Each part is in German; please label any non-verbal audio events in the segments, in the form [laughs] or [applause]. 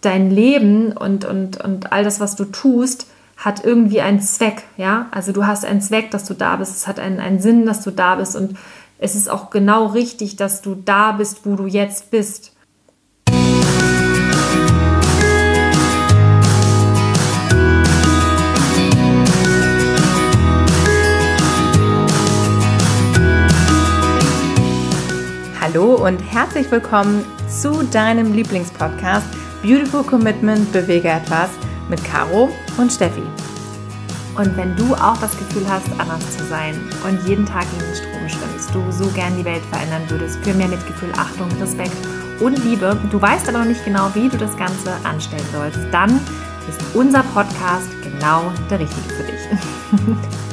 dein Leben und, und, und all das, was du tust, hat irgendwie einen Zweck, ja. Also du hast einen Zweck, dass du da bist, es hat einen, einen Sinn, dass du da bist und es ist auch genau richtig, dass du da bist, wo du jetzt bist. Hallo und herzlich willkommen zu deinem Lieblingspodcast Beautiful Commitment Bewege etwas mit Caro und Steffi. Und wenn du auch das Gefühl hast, anders zu sein und jeden Tag gegen den Strom schwimmst, du so gern die Welt verändern würdest für mehr Mitgefühl, Achtung, Respekt und Liebe, du weißt aber noch nicht genau, wie du das Ganze anstellen sollst, dann ist unser Podcast genau der richtige für dich. [laughs]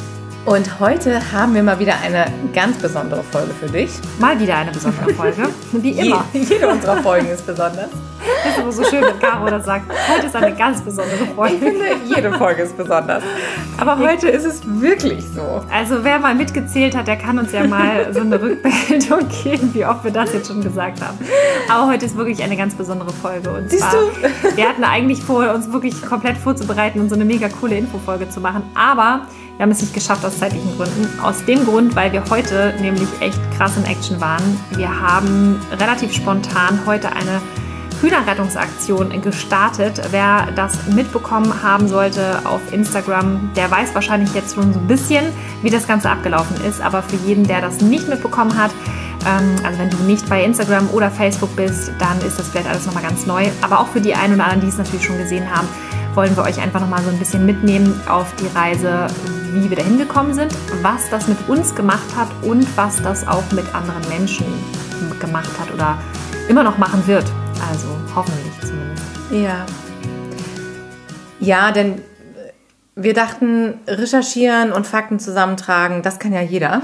Und heute haben wir mal wieder eine ganz besondere Folge für dich. Mal wieder eine besondere Folge, [laughs] wie immer. Je, jede unserer Folgen ist besonders. Das ist aber so schön, wenn Caro das sagt. Heute ist eine ganz besondere Folge. Ich finde, jede Folge ist besonders. Aber heute ist es wirklich so. Also wer mal mitgezählt hat, der kann uns ja mal so eine Rückmeldung [laughs] geben, wie oft wir das jetzt schon gesagt haben. Aber heute ist wirklich eine ganz besondere Folge. Und Siehst zwar, du? Wir hatten eigentlich vor, uns wirklich komplett vorzubereiten und so eine mega coole Infofolge zu machen. Aber wir haben es nicht geschafft aus zeitlichen Gründen. Aus dem Grund, weil wir heute nämlich echt krass in Action waren. Wir haben relativ spontan heute eine Hühnerrettungsaktion gestartet. Wer das mitbekommen haben sollte auf Instagram, der weiß wahrscheinlich jetzt schon so ein bisschen, wie das Ganze abgelaufen ist. Aber für jeden, der das nicht mitbekommen hat, ähm, also wenn du nicht bei Instagram oder Facebook bist, dann ist das vielleicht alles nochmal ganz neu. Aber auch für die einen oder anderen, die es natürlich schon gesehen haben, wollen wir euch einfach nochmal so ein bisschen mitnehmen auf die Reise, wie wir dahin gekommen sind, was das mit uns gemacht hat und was das auch mit anderen Menschen gemacht hat oder immer noch machen wird. Also hoffentlich zumindest. Ja. Ja, denn wir dachten, recherchieren und Fakten zusammentragen, das kann ja jeder.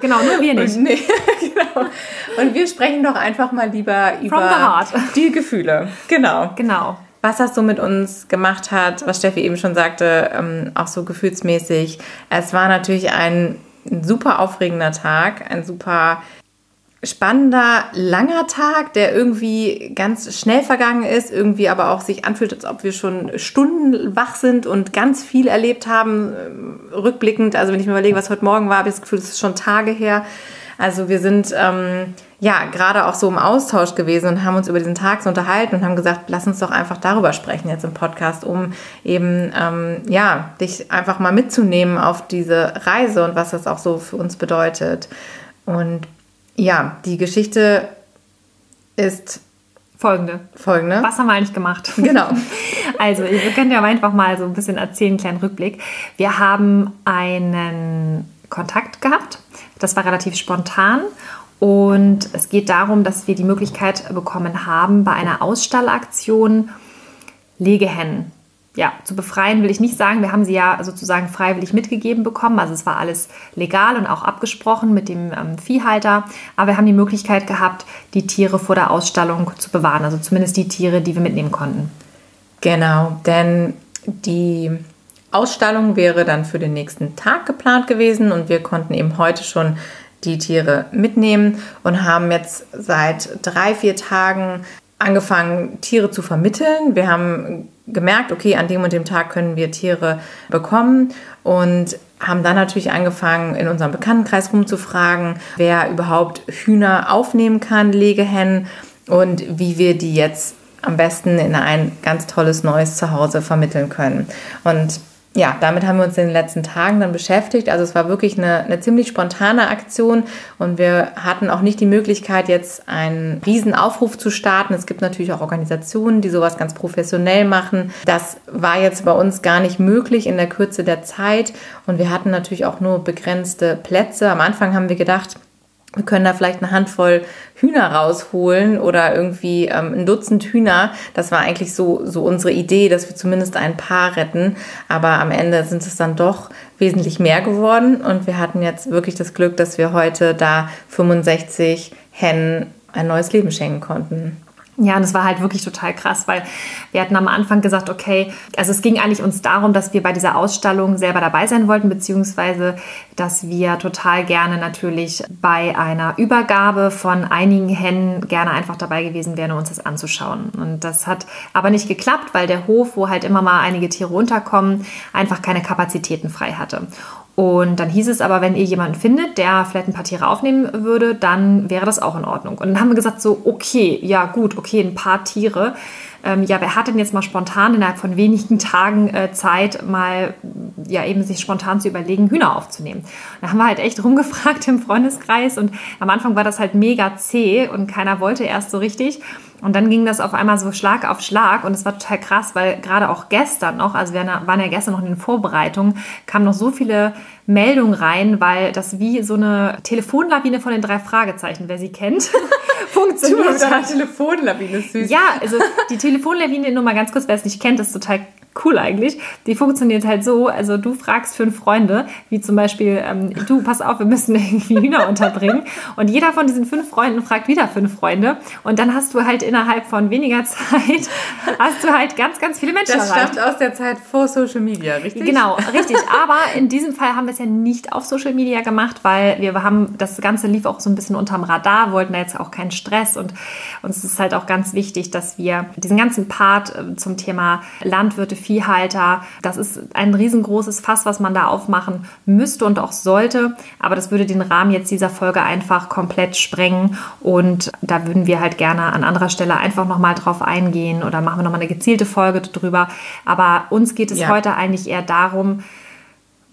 Genau, nur wir [laughs] nicht. Und, nee, [laughs] genau. und wir sprechen doch einfach mal lieber über die Gefühle. Genau. Genau. Was das so mit uns gemacht hat, was Steffi eben schon sagte, ähm, auch so gefühlsmäßig. Es war natürlich ein super aufregender Tag, ein super spannender, langer Tag, der irgendwie ganz schnell vergangen ist, irgendwie aber auch sich anfühlt, als ob wir schon Stunden wach sind und ganz viel erlebt haben, äh, rückblickend. Also wenn ich mir überlege, was heute Morgen war, habe ich das Gefühl, es ist schon Tage her. Also wir sind ähm, ja gerade auch so im Austausch gewesen und haben uns über diesen Tag so unterhalten und haben gesagt, lass uns doch einfach darüber sprechen jetzt im Podcast, um eben ähm, ja dich einfach mal mitzunehmen auf diese Reise und was das auch so für uns bedeutet. Und ja, die Geschichte ist folgende. Folgende. Was haben wir eigentlich gemacht? [laughs] Genau. [laughs] Also, ihr könnt ja einfach mal so ein bisschen erzählen, einen kleinen Rückblick. Wir haben einen Kontakt gehabt. Das war relativ spontan. Und es geht darum, dass wir die Möglichkeit bekommen haben, bei einer Ausstallaktion Legehennen ja, zu befreien will ich nicht sagen. Wir haben sie ja sozusagen freiwillig mitgegeben bekommen. Also es war alles legal und auch abgesprochen mit dem ähm, Viehhalter. Aber wir haben die Möglichkeit gehabt, die Tiere vor der Ausstallung zu bewahren. Also zumindest die Tiere, die wir mitnehmen konnten. Genau, denn die Ausstallung wäre dann für den nächsten Tag geplant gewesen und wir konnten eben heute schon die Tiere mitnehmen und haben jetzt seit drei, vier Tagen angefangen, Tiere zu vermitteln. Wir haben gemerkt, okay, an dem und dem Tag können wir Tiere bekommen und haben dann natürlich angefangen, in unserem Bekanntenkreis rumzufragen, wer überhaupt Hühner aufnehmen kann, Legehennen und wie wir die jetzt am besten in ein ganz tolles neues Zuhause vermitteln können. Und ja, damit haben wir uns in den letzten Tagen dann beschäftigt. Also es war wirklich eine, eine ziemlich spontane Aktion und wir hatten auch nicht die Möglichkeit, jetzt einen riesen Aufruf zu starten. Es gibt natürlich auch Organisationen, die sowas ganz professionell machen. Das war jetzt bei uns gar nicht möglich in der Kürze der Zeit und wir hatten natürlich auch nur begrenzte Plätze. Am Anfang haben wir gedacht, wir können da vielleicht eine Handvoll Hühner rausholen oder irgendwie ähm, ein Dutzend Hühner. Das war eigentlich so, so unsere Idee, dass wir zumindest ein paar retten. Aber am Ende sind es dann doch wesentlich mehr geworden. Und wir hatten jetzt wirklich das Glück, dass wir heute da 65 Hennen ein neues Leben schenken konnten. Ja, und es war halt wirklich total krass, weil wir hatten am Anfang gesagt, okay, also es ging eigentlich uns darum, dass wir bei dieser Ausstellung selber dabei sein wollten, beziehungsweise dass wir total gerne natürlich bei einer Übergabe von einigen Hennen gerne einfach dabei gewesen wären, uns das anzuschauen. Und das hat aber nicht geklappt, weil der Hof, wo halt immer mal einige Tiere unterkommen, einfach keine Kapazitäten frei hatte. Und dann hieß es aber, wenn ihr jemanden findet, der vielleicht ein paar Tiere aufnehmen würde, dann wäre das auch in Ordnung. Und dann haben wir gesagt, so, okay, ja gut, okay, ein paar Tiere. Ähm, ja, wer hat denn jetzt mal spontan innerhalb von wenigen Tagen äh, Zeit, mal ja eben sich spontan zu überlegen, Hühner aufzunehmen? Da haben wir halt echt rumgefragt im Freundeskreis und am Anfang war das halt mega zäh und keiner wollte erst so richtig. Und dann ging das auf einmal so Schlag auf Schlag und es war total krass, weil gerade auch gestern noch, also wir waren ja gestern noch in den Vorbereitungen, kamen noch so viele Meldungen rein, weil das wie so eine Telefonlawine von den drei Fragezeichen, wer sie kennt, [laughs] funktioniert. Telefonlawine, süß. Ja, also die Telefonlawine, nur mal ganz kurz, wer es nicht kennt, ist total cool eigentlich. Die funktioniert halt so, also du fragst fünf Freunde, wie zum Beispiel, ähm, du, pass auf, wir müssen [laughs] irgendwie Hühner unterbringen. Und jeder von diesen fünf Freunden fragt wieder fünf Freunde. Und dann hast du halt innerhalb von weniger [laughs] Zeit, hast du halt ganz, ganz viele Menschen Das erreicht. stammt aus der Zeit vor Social Media, richtig? Genau, richtig. [laughs] Aber in diesem Fall haben wir es ja nicht auf Social Media gemacht, weil wir haben, das Ganze lief auch so ein bisschen unterm Radar, wollten da jetzt auch keinen Stress und uns ist halt auch ganz wichtig, dass wir diesen ganzen Part äh, zum Thema Landwirte, Viehhalter, das ist ein riesengroßes Fass, was man da aufmachen müsste und auch sollte. Aber das würde den Rahmen jetzt dieser Folge einfach komplett sprengen und da würden wir halt gerne an anderer Stelle einfach nochmal drauf eingehen oder machen wir nochmal eine gezielte Folge drüber. Aber uns geht es Ja. heute eigentlich eher darum,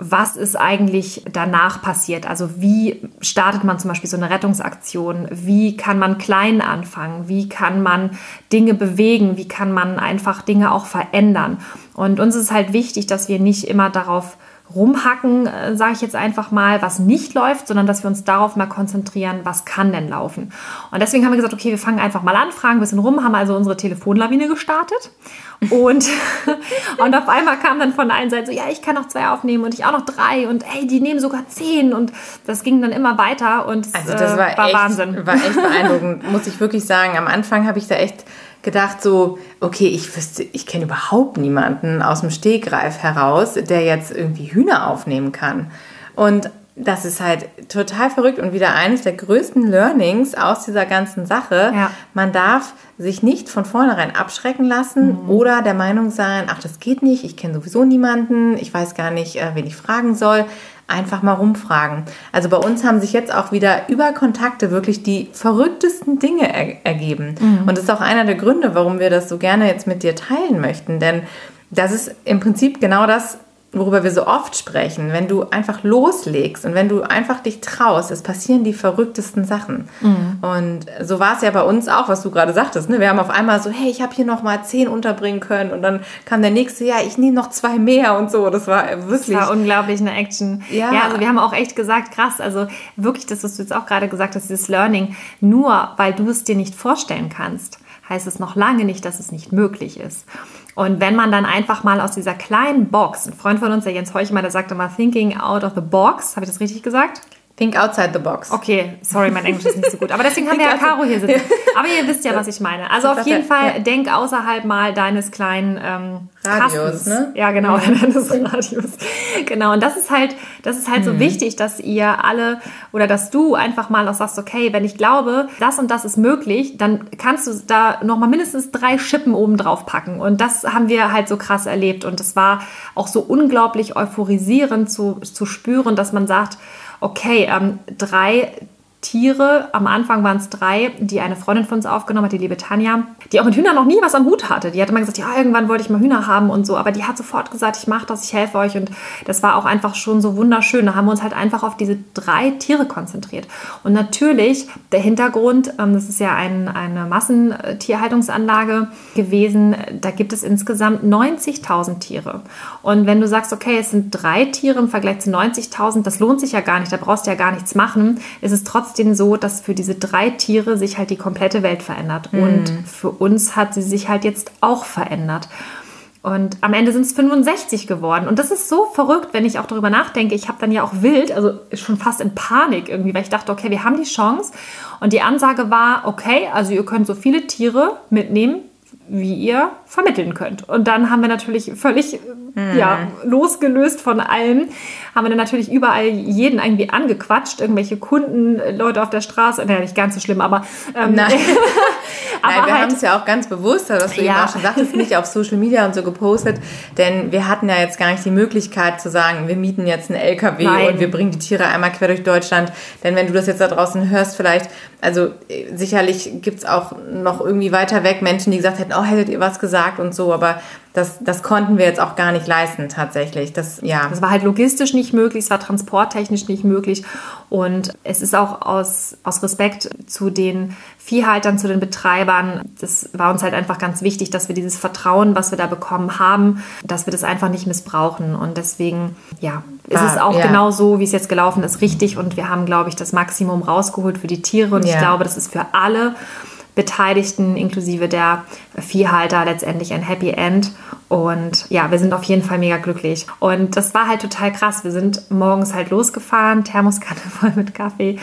was ist eigentlich danach passiert? Also wie startet man zum Beispiel so eine Rettungsaktion? Wie kann man klein anfangen? Wie kann man Dinge bewegen? Wie kann man einfach Dinge auch verändern? Und uns ist halt wichtig, dass wir nicht immer darauf rumhacken, äh, sage ich jetzt einfach mal, was nicht läuft, sondern dass wir uns darauf mal konzentrieren, was kann denn laufen. Und deswegen haben wir gesagt, okay, wir fangen einfach mal an, fragen ein bisschen rum, haben also unsere Telefonlawine gestartet. Und, [laughs] und auf einmal kam dann von der einen Seite so, ja, ich kann noch zwei aufnehmen und ich auch noch drei und ey, die nehmen sogar zehn und das ging dann immer weiter und Also das äh, war, war echt, Wahnsinn. war echt beeindruckend, muss ich wirklich sagen. Am Anfang habe ich da echt gedacht so, okay, ich wüsste, ich kenne überhaupt niemanden aus dem Stegreif heraus, der jetzt irgendwie Hühner aufnehmen kann. Und das ist halt total verrückt und wieder eines der größten Learnings aus dieser ganzen Sache. Ja. Man darf sich nicht von vornherein abschrecken lassen oder der Meinung sein, ach, das geht nicht, ich kenne sowieso niemanden, ich weiß gar nicht, äh, wen ich fragen soll. Einfach mal rumfragen. Also bei uns haben sich jetzt auch wieder über Kontakte wirklich die verrücktesten Dinge er ergeben. Und das ist auch einer der Gründe, warum wir das so gerne jetzt mit dir teilen möchten. Denn das ist im Prinzip genau das, worüber wir so oft sprechen, wenn du einfach loslegst und wenn du einfach dich traust, es passieren die verrücktesten Sachen. Und so war es ja bei uns auch, was du gerade sagtest. Ne? Wir haben auf einmal so, hey, ich habe hier noch mal zehn unterbringen können und dann kam der nächste, ja, ich nehme noch zwei mehr und so. Das war wirklich. Das war unglaublich eine Action. Ja. ja, also wir haben auch echt gesagt, krass, also wirklich das, was du jetzt auch gerade gesagt hast, dieses Learning, nur weil du es dir nicht vorstellen kannst, heißt es noch lange nicht, dass es nicht möglich ist. Und wenn man dann einfach mal aus dieser kleinen Box, ein Freund von uns, der Jens Heuchmann, der sagte mal, thinking out of the box, habe ich das richtig gesagt? Think outside the box. Okay, sorry, mein Englisch ist nicht so gut. Aber deswegen haben wir ja Caro hier sitzen. [laughs] Aber ihr wisst ja, was ich meine. Also auf jeden Fall, ja. denk außerhalb mal deines kleinen ähm, Radios, Kastens. ne? Ja, genau, [laughs] deines Radios. Genau, und das ist halt, das ist halt Mhm. so wichtig, dass ihr alle oder dass du einfach mal auch sagst, okay, wenn ich glaube, das und das ist möglich, dann kannst du da nochmal mindestens drei Schippen oben drauf packen. Und das haben wir halt so krass erlebt. Und es war auch so unglaublich euphorisierend zu, zu spüren, dass man sagt, okay, ähm, drei Tiere, am Anfang waren es drei, die eine Freundin von uns aufgenommen hat, die liebe Tanja, die auch mit Hühnern noch nie was am Hut hatte. Die hat immer gesagt, ja, irgendwann wollte ich mal Hühner haben und so, aber die hat sofort gesagt, ich mache das, ich helfe euch und das war auch einfach schon so wunderschön. Da haben wir uns halt einfach auf diese drei Tiere konzentriert. Und natürlich der Hintergrund, ähm, das ist ja ein, eine Massentierhaltungsanlage gewesen, da gibt es insgesamt 90.000 Tiere. Und wenn du sagst, okay, es sind drei Tiere im Vergleich zu 90.000, das lohnt sich ja gar nicht, da brauchst du ja gar nichts machen, ist es trotzdem so, dass für diese drei Tiere sich halt die komplette Welt verändert. Und für uns hat sie sich halt jetzt auch verändert. Und am Ende sind es 65 geworden. Und das ist so verrückt, wenn ich auch darüber nachdenke. Ich habe dann ja auch wild, also schon fast in Panik irgendwie, weil ich dachte, okay, wir haben die Chance. Und die Ansage war, okay, also ihr könnt so viele Tiere mitnehmen, wie ihr vermitteln könnt. Und dann haben wir natürlich völlig mhm. ja, losgelöst von allem, haben wir dann natürlich überall jeden irgendwie angequatscht, irgendwelche Kunden, Leute auf der Straße, naja, nicht ganz so schlimm, aber ähm, Nein. [laughs] aber Nein, wir halt, haben es ja auch ganz bewusst, was du ja. eben auch schon sagtest, nicht auf Social Media und so gepostet, denn wir hatten ja jetzt gar nicht die Möglichkeit zu sagen, wir mieten jetzt einen LKW Nein. und wir bringen die Tiere einmal quer durch Deutschland, denn wenn du das jetzt da draußen hörst, vielleicht, also äh, sicherlich gibt es auch noch irgendwie weiter weg Menschen, die gesagt hätten, oh, hättet ihr was gesagt und so, aber das, das konnten wir jetzt auch gar nicht leisten tatsächlich. Das, ja. das war halt logistisch nicht möglich, es war transporttechnisch nicht möglich und es ist auch aus, aus Respekt zu den Viehhaltern, zu den Betreibern, das war uns halt einfach ganz wichtig, dass wir dieses Vertrauen, was wir da bekommen haben, dass wir das einfach nicht missbrauchen und deswegen, ja, ist es auch ja. genau so, wie es jetzt gelaufen ist, richtig und wir haben, glaube ich, das Maximum rausgeholt für die Tiere und ja. ich glaube, das ist für alle Beteiligten inklusive der Viehhalter letztendlich ein Happy End. Und ja, wir sind auf jeden Fall mega glücklich. Und das war halt total krass. Wir sind morgens halt losgefahren, Thermoskanne [laughs] voll mit Kaffee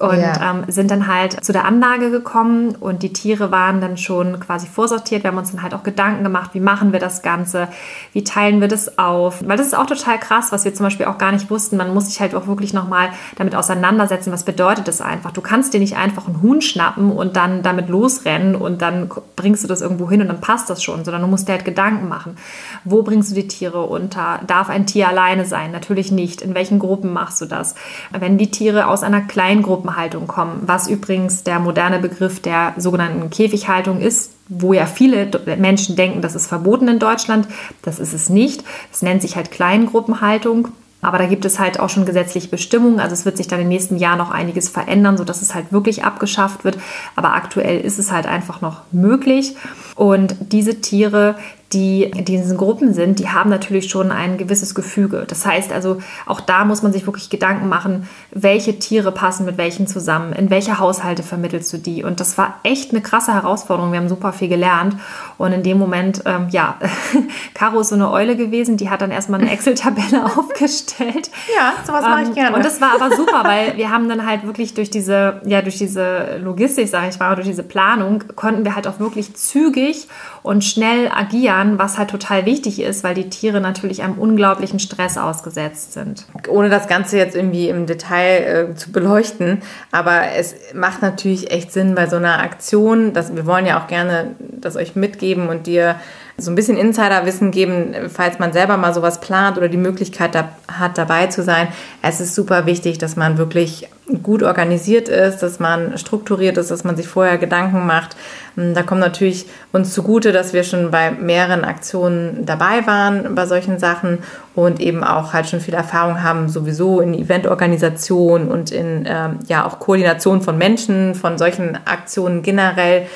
und ja. ähm, sind dann halt zu der Anlage gekommen und die Tiere waren dann schon quasi vorsortiert. Wir haben uns dann halt auch Gedanken gemacht, wie machen wir das Ganze, wie teilen wir das auf. Weil das ist auch total krass, was wir zum Beispiel auch gar nicht wussten. Man muss sich halt auch wirklich nochmal damit auseinandersetzen, was bedeutet das einfach. Du kannst dir nicht einfach einen Huhn schnappen und dann damit losrennen und dann bringst du das irgendwo hin und dann passt das schon, sondern du musst dir halt Gedanken machen. Wo bringst du die Tiere unter? Darf ein Tier alleine sein? Natürlich nicht. In welchen Gruppen machst du das? Wenn die Tiere aus einer kleinen Gruppe Gruppenhaltung kommen, was übrigens der moderne Begriff der sogenannten Käfighaltung ist, wo ja viele Menschen denken, das ist verboten in Deutschland. Das ist es nicht. Es nennt sich halt Kleingruppenhaltung. Aber da gibt es halt auch schon gesetzliche Bestimmungen. Also es wird sich dann im nächsten Jahr noch einiges verändern, sodass es halt wirklich abgeschafft wird. Aber aktuell ist es halt einfach noch möglich. Und diese Tiere, die in diesen Gruppen sind, die haben natürlich schon ein gewisses Gefüge. Das heißt also, auch da muss man sich wirklich Gedanken machen, welche Tiere passen mit welchen zusammen, in welche Haushalte vermittelst du die. Und das war echt eine krasse Herausforderung. Wir haben super viel gelernt. Und in dem Moment, ähm, ja, [laughs] Caro ist so eine Eule gewesen, die hat dann erstmal eine [laughs] Excel-Tabelle [laughs] aufgestellt. Ja, sowas mache ich ähm, gerne. Und das war aber super, weil wir haben dann halt wirklich durch diese, ja, durch diese Logistik, sage ich mal, durch diese Planung, konnten wir halt auch wirklich zügig und schnell agieren, was halt total wichtig ist, weil die Tiere natürlich einem unglaublichen Stress ausgesetzt sind. Ohne das Ganze jetzt irgendwie im Detail äh, zu beleuchten, aber es macht natürlich echt Sinn bei so einer Aktion, dass wir wollen ja auch gerne das euch mitgeben und dir so ein bisschen Insiderwissen geben, falls man selber mal sowas plant oder die Möglichkeit da, hat, dabei zu sein. Es ist super wichtig, dass man wirklich gut organisiert ist, dass man strukturiert ist, dass man sich vorher Gedanken macht. Da kommt natürlich uns zugute, dass wir schon bei mehreren Aktionen dabei waren bei solchen Sachen und eben auch halt schon viel Erfahrung haben, sowieso in Eventorganisation und in ähm, ja auch Koordination von Menschen, von solchen Aktionen generell.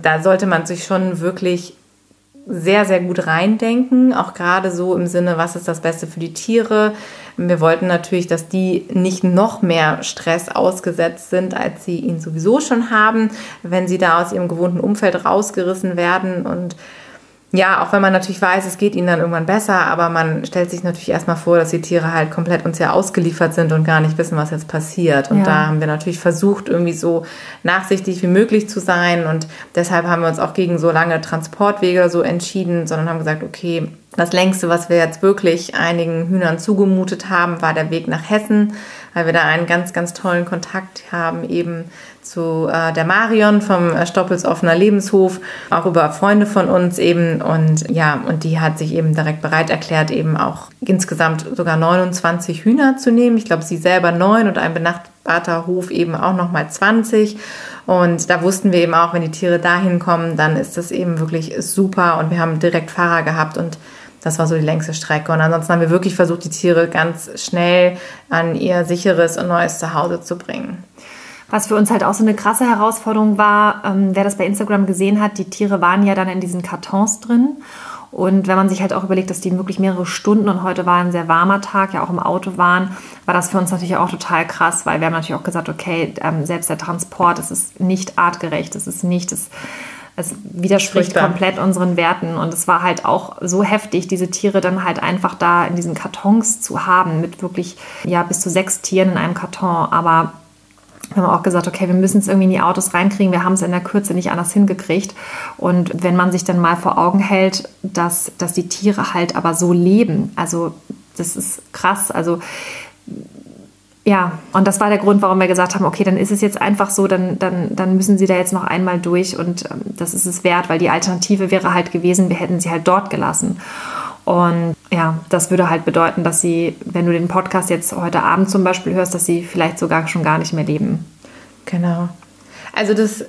Da sollte man sich schon wirklich sehr, sehr gut reindenken, auch gerade so im Sinne, was ist das Beste für die Tiere. Wir wollten natürlich, dass die nicht noch mehr Stress ausgesetzt sind, als sie ihn sowieso schon haben, wenn sie da aus ihrem gewohnten Umfeld rausgerissen werden und ja, auch wenn man natürlich weiß, es geht ihnen dann irgendwann besser, aber man stellt sich natürlich erstmal vor, dass die Tiere halt komplett uns ja ausgeliefert sind und gar nicht wissen, was jetzt passiert. Und ja. da haben wir natürlich versucht, irgendwie so nachsichtig wie möglich zu sein. Und deshalb haben wir uns auch gegen so lange Transportwege so entschieden, sondern haben gesagt, okay, das längste, was wir jetzt wirklich einigen Hühnern zugemutet haben, war der Weg nach Hessen, weil wir da einen ganz, ganz tollen Kontakt haben, eben zu äh, der Marion vom äh, Stoppels offener Lebenshof, auch über Freunde von uns eben. Und ja, und die hat sich eben direkt bereit erklärt, eben auch insgesamt sogar 29 Hühner zu nehmen. Ich glaube, sie selber neun und ein benachbarter Hof eben auch nochmal 20. Und da wussten wir eben auch, wenn die Tiere dahin kommen, dann ist das eben wirklich super. Und wir haben direkt Fahrer gehabt und das war so die längste Strecke. Und ansonsten haben wir wirklich versucht, die Tiere ganz schnell an ihr sicheres und neues Zuhause zu bringen. Was für uns halt auch so eine krasse Herausforderung war, ähm, wer das bei Instagram gesehen hat, die Tiere waren ja dann in diesen Kartons drin. Und wenn man sich halt auch überlegt, dass die wirklich mehrere Stunden und heute war ein sehr warmer Tag, ja auch im Auto waren, war das für uns natürlich auch total krass, weil wir haben natürlich auch gesagt, okay, ähm, selbst der Transport, das ist nicht artgerecht, das ist nicht das es widerspricht Furchtbar. komplett unseren Werten. Und es war halt auch so heftig, diese Tiere dann halt einfach da in diesen Kartons zu haben, mit wirklich, ja, bis zu sechs Tieren in einem Karton. Aber wir haben auch gesagt, okay, wir müssen es irgendwie in die Autos reinkriegen. Wir haben es in der Kürze nicht anders hingekriegt. Und wenn man sich dann mal vor Augen hält, dass, dass die Tiere halt aber so leben, also das ist krass. Also ja, und das war der Grund, warum wir gesagt haben, okay, dann ist es jetzt einfach so, dann, dann, dann müssen sie da jetzt noch einmal durch und ähm, das ist es wert, weil die Alternative wäre halt gewesen, wir hätten sie halt dort gelassen. Und ja, das würde halt bedeuten, dass sie, wenn du den Podcast jetzt heute Abend zum Beispiel hörst, dass sie vielleicht sogar schon gar nicht mehr leben. Genau. Also das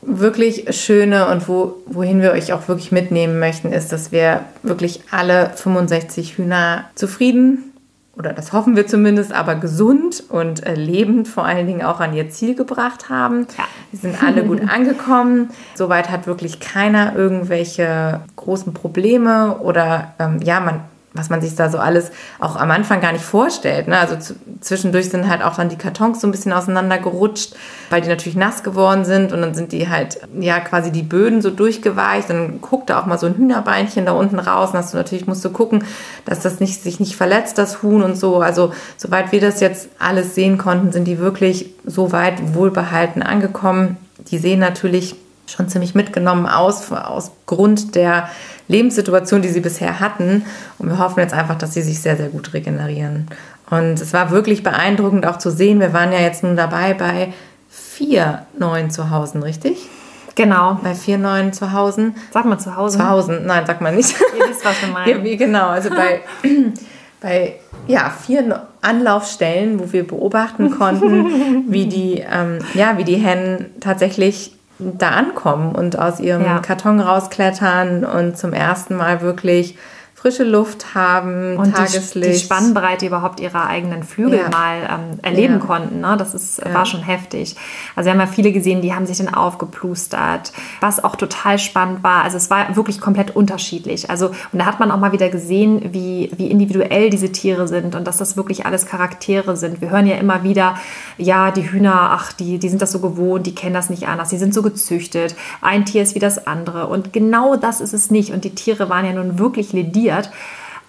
wirklich Schöne und wo, wohin wir euch auch wirklich mitnehmen möchten, ist, dass wir wirklich alle 65 Hühner zufrieden oder das hoffen wir zumindest, aber gesund und äh, lebend vor allen Dingen auch an ihr Ziel gebracht haben. Ja. Die sind alle gut [laughs] angekommen. Soweit hat wirklich keiner irgendwelche großen Probleme oder ähm, ja, man was man sich da so alles auch am Anfang gar nicht vorstellt. Ne? Also zwischendurch sind halt auch dann die Kartons so ein bisschen auseinandergerutscht, weil die natürlich nass geworden sind und dann sind die halt, ja, quasi die Böden so durchgeweicht. Dann guckt da auch mal so ein Hühnerbeinchen da unten raus und hast du natürlich, musst du gucken, dass das nicht, sich nicht verletzt, das Huhn und so. Also soweit wir das jetzt alles sehen konnten, sind die wirklich so weit wohlbehalten angekommen. Die sehen natürlich schon ziemlich mitgenommen aus, aus Grund der Lebenssituation, die sie bisher hatten. Und wir hoffen jetzt einfach, dass sie sich sehr, sehr gut regenerieren. Und es war wirklich beeindruckend auch zu sehen. Wir waren ja jetzt nun dabei bei vier neuen Zuhause, richtig? Genau. Bei vier neuen Zuhause. Sag mal Zuhause. Zuhause, nein, sag mal nicht. [laughs] Ihr wisst, was wir meinen. Ja, genau, also bei, [clears throat] bei ja, vier Anlaufstellen, wo wir beobachten konnten, wie die, ähm, ja, wie die Hennen tatsächlich da ankommen und aus ihrem ja. Karton rausklettern und zum ersten Mal wirklich frische Luft haben, und Tageslicht. Die, die Spannbreite überhaupt ihrer eigenen Flügel ja. mal ähm, erleben ja. konnten. Ne? Das ist, ja. war schon heftig. Also wir haben ja viele gesehen, die haben sich dann aufgeplustert, was auch total spannend war. Also es war wirklich komplett unterschiedlich. Also und da hat man auch mal wieder gesehen, wie, wie individuell diese Tiere sind und dass das wirklich alles Charaktere sind. Wir hören ja immer wieder, ja, die Hühner, ach, die, die sind das so gewohnt, die kennen das nicht anders, die sind so gezüchtet. Ein Tier ist wie das andere. Und genau das ist es nicht. Und die Tiere waren ja nun wirklich lediert passiert.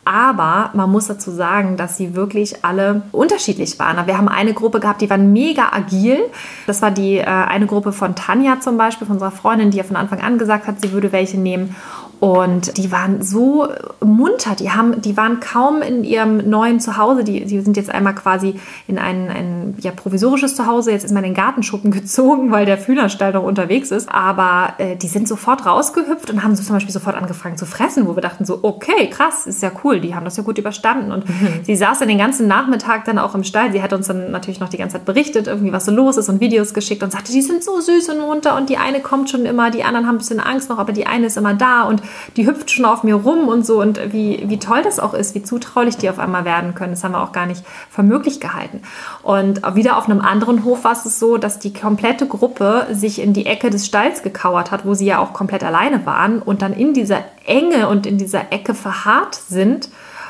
Aber man muss dazu sagen, dass sie wirklich alle unterschiedlich waren. Wir haben eine Gruppe gehabt, die waren mega agil. Das war die äh, eine Gruppe von Tanja zum Beispiel, von unserer Freundin, die ja von Anfang an gesagt hat, sie würde welche nehmen. Und die waren so munter, die, haben, die waren kaum in ihrem neuen Zuhause. Die, die sind jetzt einmal quasi in ein, ein ja, provisorisches Zuhause. Jetzt ist man in den Gartenschuppen [laughs] gezogen, weil der Fühlerstall noch unterwegs ist. Aber äh, die sind sofort rausgehüpft und haben so zum Beispiel sofort angefangen zu fressen, wo wir dachten so, okay, krass, ist ja cool, die haben das ja gut überstanden. Und mhm. sie saß dann den ganzen Nachmittag dann auch im Stall. Sie hat uns dann natürlich noch die ganze Zeit berichtet, irgendwie was so los ist und Videos geschickt und sagte, die sind so süß und munter und die eine kommt schon immer, die anderen haben ein bisschen Angst noch, aber die eine ist immer da und die hüpft schon auf mir rum und so und wie, wie toll das auch ist, wie zutraulich die auf einmal werden können. Das haben wir auch gar nicht für möglich gehalten. Und wieder auf einem anderen Hof war es so, dass die komplette Gruppe sich in die Ecke des Stalls gekauert hat, wo sie ja auch komplett alleine waren und dann in dieser Enge und in dieser Ecke verharrt sind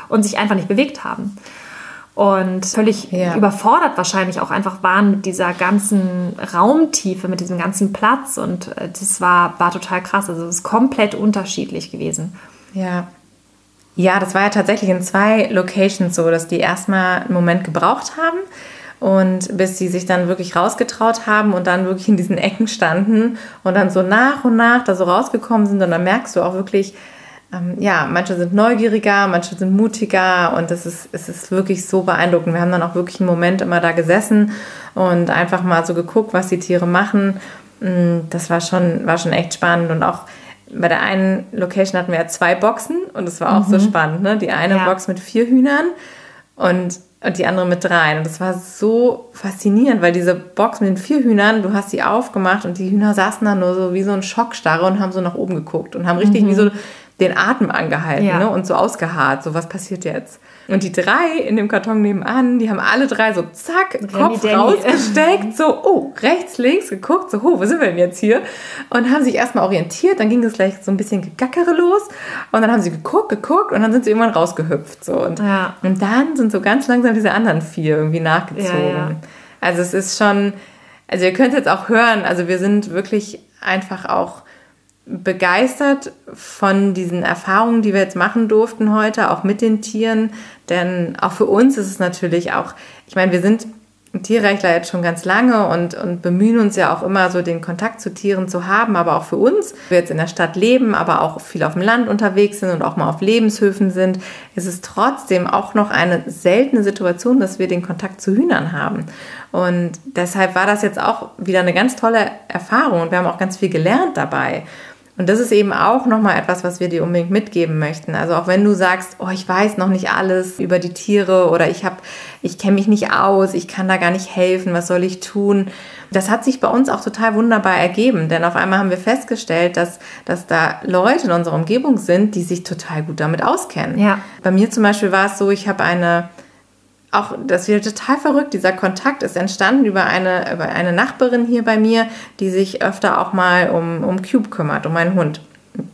und sich einfach nicht bewegt haben und völlig ja. überfordert wahrscheinlich auch einfach waren mit dieser ganzen Raumtiefe, mit diesem ganzen Platz und äh, das war, war total krass. Also es ist komplett unterschiedlich gewesen. Ja. Ja, das war ja tatsächlich in zwei Locations so, dass die erstmal einen Moment gebraucht haben und bis sie sich dann wirklich rausgetraut haben und dann wirklich in diesen Ecken standen und dann so nach und nach da so rausgekommen sind und dann merkst du auch wirklich, ähm, ja, manche sind neugieriger, manche sind mutiger und es ist, es ist wirklich so beeindruckend. Wir haben dann auch wirklich einen Moment immer da gesessen und einfach mal so geguckt, was die Tiere machen. Mm, das war schon, war schon echt spannend und auch bei der einen Location hatten wir ja zwei Boxen und es war auch mhm. so spannend. Ne? Die eine ja. Box mit vier Hühnern und, und die andere mit drei. Und das war so faszinierend, weil diese Box mit den vier Hühnern, du hast sie aufgemacht und die Hühner saßen da nur so wie so ein Schockstarre und haben so nach oben geguckt und haben richtig mhm. wie so den Atem angehalten ja. ne? und so ausgeharrt, so was passiert jetzt. Und die drei in dem Karton nebenan, die haben alle drei so zack, Kopf Danny. rausgesteckt, so, oh, rechts, links geguckt, so, oh, wo sind wir denn jetzt hier? Und haben sich erstmal orientiert, dann ging es gleich so ein bisschen Gegackere los und dann haben sie geguckt, geguckt und dann sind sie irgendwann rausgehüpft. So. Und, ja. und dann sind so ganz langsam diese anderen vier irgendwie nachgezogen. Ja, also es ist schon, also ihr könnt jetzt auch hören, also wir sind wirklich einfach auch begeistert von diesen Erfahrungen, die wir jetzt machen durften heute, auch mit den Tieren. Denn auch für uns ist es natürlich auch, ich meine, wir sind Tierrechtler jetzt schon ganz lange und, und bemühen uns ja auch immer so den Kontakt zu Tieren zu haben, aber auch für uns, wir jetzt in der Stadt leben, aber auch viel auf dem Land unterwegs sind und auch mal auf Lebenshöfen sind, ist es trotzdem auch noch eine seltene Situation, dass wir den Kontakt zu Hühnern haben. Und deshalb war das jetzt auch wieder eine ganz tolle Erfahrung und wir haben auch ganz viel gelernt dabei. Und das ist eben auch nochmal etwas, was wir dir unbedingt mitgeben möchten. Also auch wenn du sagst, oh, ich weiß noch nicht alles über die Tiere oder ich habe, ich kenne mich nicht aus, ich kann da gar nicht helfen, was soll ich tun? Das hat sich bei uns auch total wunderbar ergeben, denn auf einmal haben wir festgestellt, dass, dass da Leute in unserer Umgebung sind, die sich total gut damit auskennen. Ja. Bei mir zum Beispiel war es so, ich habe eine auch das wird total verrückt. Dieser Kontakt ist entstanden über eine, über eine Nachbarin hier bei mir, die sich öfter auch mal um, um Cube kümmert, um meinen Hund.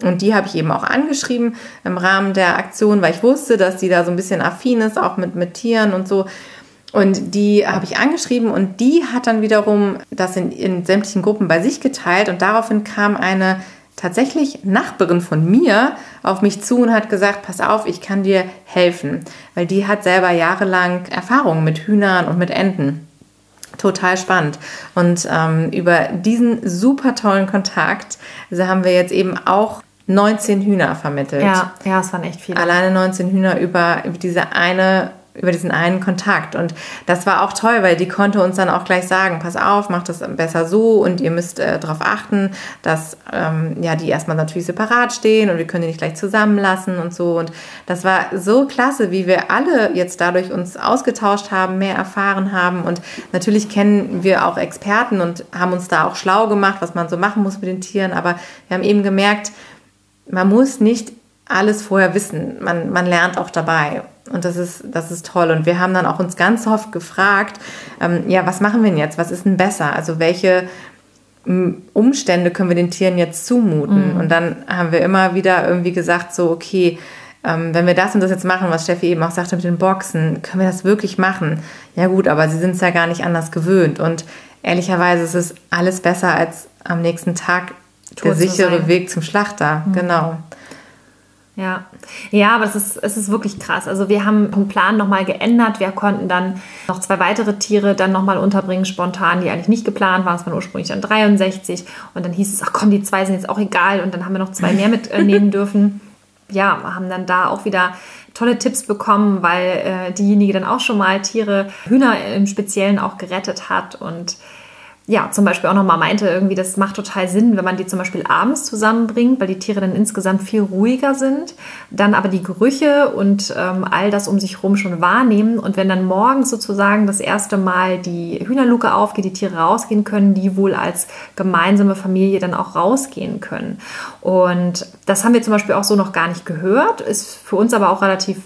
Und die habe ich eben auch angeschrieben im Rahmen der Aktion, weil ich wusste, dass die da so ein bisschen affin ist, auch mit, mit Tieren und so. Und die habe ich angeschrieben und die hat dann wiederum das in, in sämtlichen Gruppen bei sich geteilt und daraufhin kam eine tatsächlich Nachbarin von mir auf mich zu und hat gesagt, pass auf, ich kann dir helfen, weil die hat selber jahrelang Erfahrungen mit Hühnern und mit Enten. Total spannend. Und ähm, über diesen super tollen Kontakt also haben wir jetzt eben auch 19 Hühner vermittelt. Ja, ja, es waren echt viele. Alleine 19 Hühner über, über diese eine über diesen einen Kontakt. Und das war auch toll, weil die konnte uns dann auch gleich sagen, pass auf, macht das besser so und ihr müsst äh, darauf achten, dass ähm, ja, die erstmal natürlich separat stehen und wir können die nicht gleich zusammenlassen und so. Und das war so klasse, wie wir alle jetzt dadurch uns ausgetauscht haben, mehr erfahren haben. Und natürlich kennen wir auch Experten und haben uns da auch schlau gemacht, was man so machen muss mit den Tieren. Aber wir haben eben gemerkt, man muss nicht alles vorher wissen. Man, man lernt auch dabei. Und das ist, das ist toll. Und wir haben dann auch uns ganz oft gefragt, ähm, ja, was machen wir denn jetzt? Was ist denn besser? Also welche Umstände können wir den Tieren jetzt zumuten? Mhm. Und dann haben wir immer wieder irgendwie gesagt, so, okay, ähm, wenn wir das und das jetzt machen, was Steffi eben auch sagte mit den Boxen, können wir das wirklich machen? Ja gut, aber sie sind es ja gar nicht anders gewöhnt. Und ehrlicherweise ist es alles besser als am nächsten Tag der sichere Weg zum Schlachter. Mhm. Genau. Ja, ja, aber es ist, es ist wirklich krass. Also wir haben den Plan nochmal geändert. Wir konnten dann noch zwei weitere Tiere dann nochmal unterbringen, spontan, die eigentlich nicht geplant waren. Es waren ursprünglich dann 63. Und dann hieß es, ach komm, die zwei sind jetzt auch egal. Und dann haben wir noch zwei mehr mitnehmen [laughs] dürfen. Ja, haben dann da auch wieder tolle Tipps bekommen, weil äh, diejenige dann auch schon mal Tiere, Hühner im Speziellen auch gerettet hat. Und ja, zum Beispiel auch nochmal meinte, irgendwie, das macht total Sinn, wenn man die zum Beispiel abends zusammenbringt, weil die Tiere dann insgesamt viel ruhiger sind, dann aber die Gerüche und ähm, all das um sich herum schon wahrnehmen. Und wenn dann morgens sozusagen das erste Mal die Hühnerluke aufgeht, die Tiere rausgehen können, die wohl als gemeinsame Familie dann auch rausgehen können. Und das haben wir zum Beispiel auch so noch gar nicht gehört, ist für uns aber auch relativ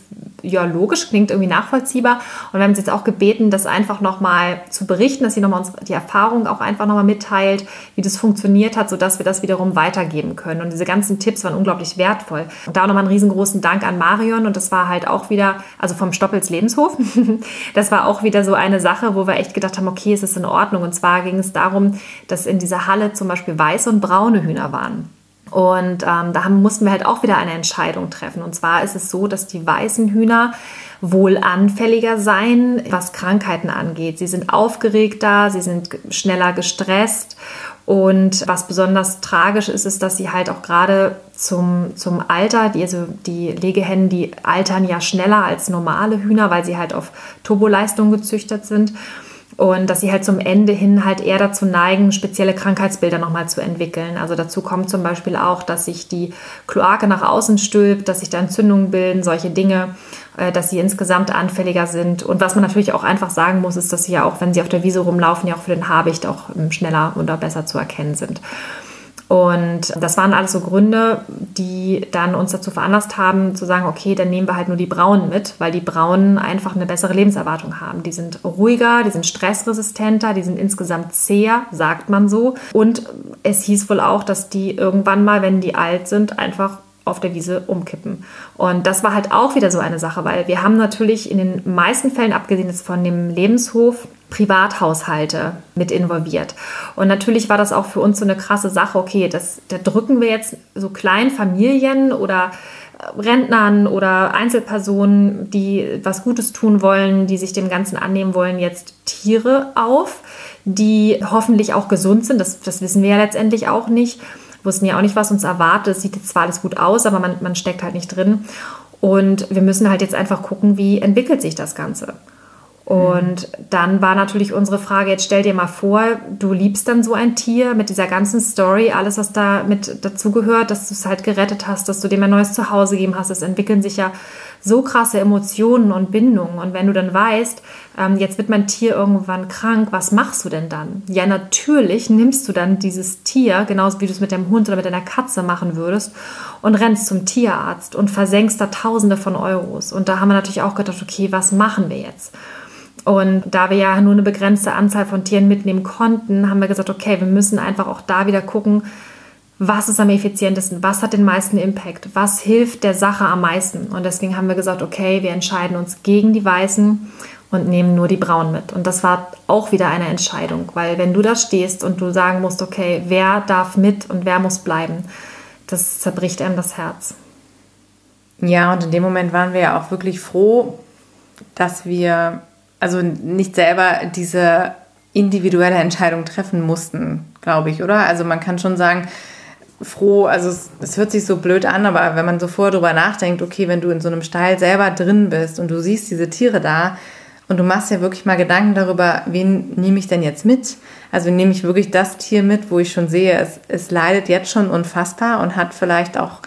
ja, logisch, klingt irgendwie nachvollziehbar. Und wir haben uns jetzt auch gebeten, das einfach nochmal zu berichten, dass sie nochmal uns die Erfahrung auch einfach nochmal mitteilt, wie das funktioniert hat, sodass wir das wiederum weitergeben können. Und diese ganzen Tipps waren unglaublich wertvoll. Und da nochmal einen riesengroßen Dank an Marion. Und das war halt auch wieder, also vom Stoppels Lebenshof, [laughs] das war auch wieder so eine Sache, wo wir echt gedacht haben, okay, es ist in Ordnung. Und zwar ging es darum, dass in dieser Halle zum Beispiel weiße und braune Hühner waren. Und ähm, da mussten wir halt auch wieder eine Entscheidung treffen. Und zwar ist es so, dass die weißen Hühner wohl anfälliger seien, was Krankheiten angeht. Sie sind aufgeregter, sie sind schneller gestresst. Und was besonders tragisch ist, ist, dass sie halt auch gerade zum, zum Alter, die, also die Legehennen, die altern ja schneller als normale Hühner, weil sie halt auf Turboleistung gezüchtet sind und dass sie halt zum Ende hin halt eher dazu neigen, spezielle Krankheitsbilder nochmal zu entwickeln. Also dazu kommt zum Beispiel auch, dass sich die Kloake nach außen stülpt, dass sich da Entzündungen bilden, solche Dinge, äh, dass sie insgesamt anfälliger sind. Und was man natürlich auch einfach sagen muss, ist, dass sie ja auch, wenn sie auf der Wiese rumlaufen, ja auch für den Habicht auch ähm, schneller oder besser zu erkennen sind. Und das waren alles so Gründe, die dann uns dazu veranlasst haben, zu sagen, okay, dann nehmen wir halt nur die Braunen mit, weil die Braunen einfach eine bessere Lebenserwartung haben. Die sind ruhiger, die sind stressresistenter, die sind insgesamt zäher, sagt man so. Und es hieß wohl auch, dass die irgendwann mal, wenn die alt sind, einfach auf der Wiese umkippen. Und das war halt auch wieder so eine Sache, weil wir haben natürlich in den meisten Fällen, abgesehen jetzt von dem Lebenshof, Privathaushalte mit involviert. Und natürlich war das auch für uns so eine krasse Sache. Okay, das, da drücken wir jetzt so kleinen Familien oder Rentnern oder Einzelpersonen, die was Gutes tun wollen, die sich dem Ganzen annehmen wollen, jetzt Tiere auf, die hoffentlich auch gesund sind. Das, das wissen wir ja letztendlich auch nicht. Wussten ja auch nicht, was uns erwartet. Es sieht jetzt zwar alles gut aus, aber man, man steckt halt nicht drin. Und wir müssen halt jetzt einfach gucken, wie entwickelt sich das Ganze. Und dann war natürlich unsere Frage, jetzt stell dir mal vor, du liebst dann so ein Tier mit dieser ganzen Story, alles, was da mit dazugehört, dass du es halt gerettet hast, dass du dem ein neues Zuhause gegeben hast. Es entwickeln sich ja so krasse Emotionen und Bindungen. Und wenn du dann weißt, ähm, jetzt wird mein Tier irgendwann krank, was machst du denn dann? Ja, natürlich nimmst du dann dieses Tier, genauso wie du es mit deinem Hund oder mit deiner Katze machen würdest, und rennst zum Tierarzt und versenkst da Tausende von Euros. Und da haben wir natürlich auch gedacht, okay, was machen wir jetzt? Und da wir ja nur eine begrenzte Anzahl von Tieren mitnehmen konnten, haben wir gesagt, okay, wir müssen einfach auch da wieder gucken, was ist am effizientesten, was hat den meisten Impact, was hilft der Sache am meisten. Und deswegen haben wir gesagt, okay, wir entscheiden uns gegen die Weißen und nehmen nur die Braunen mit. Und das war auch wieder eine Entscheidung, weil wenn du da stehst und du sagen musst, okay, wer darf mit und wer muss bleiben, das zerbricht einem das Herz. Ja, und in dem Moment waren wir ja auch wirklich froh, dass wir also nicht selber diese individuelle Entscheidung treffen mussten, glaube ich, oder? Also man kann schon sagen, froh, also es, es, hört sich so blöd an, aber wenn man so vorher drüber nachdenkt, okay, wenn du in so einem Stall selber drin bist und du siehst diese Tiere da und du machst ja wirklich mal Gedanken darüber, wen nehme ich denn jetzt mit? Also nehme ich wirklich das Tier mit, wo ich schon sehe, es, es leidet jetzt schon unfassbar und hat vielleicht auch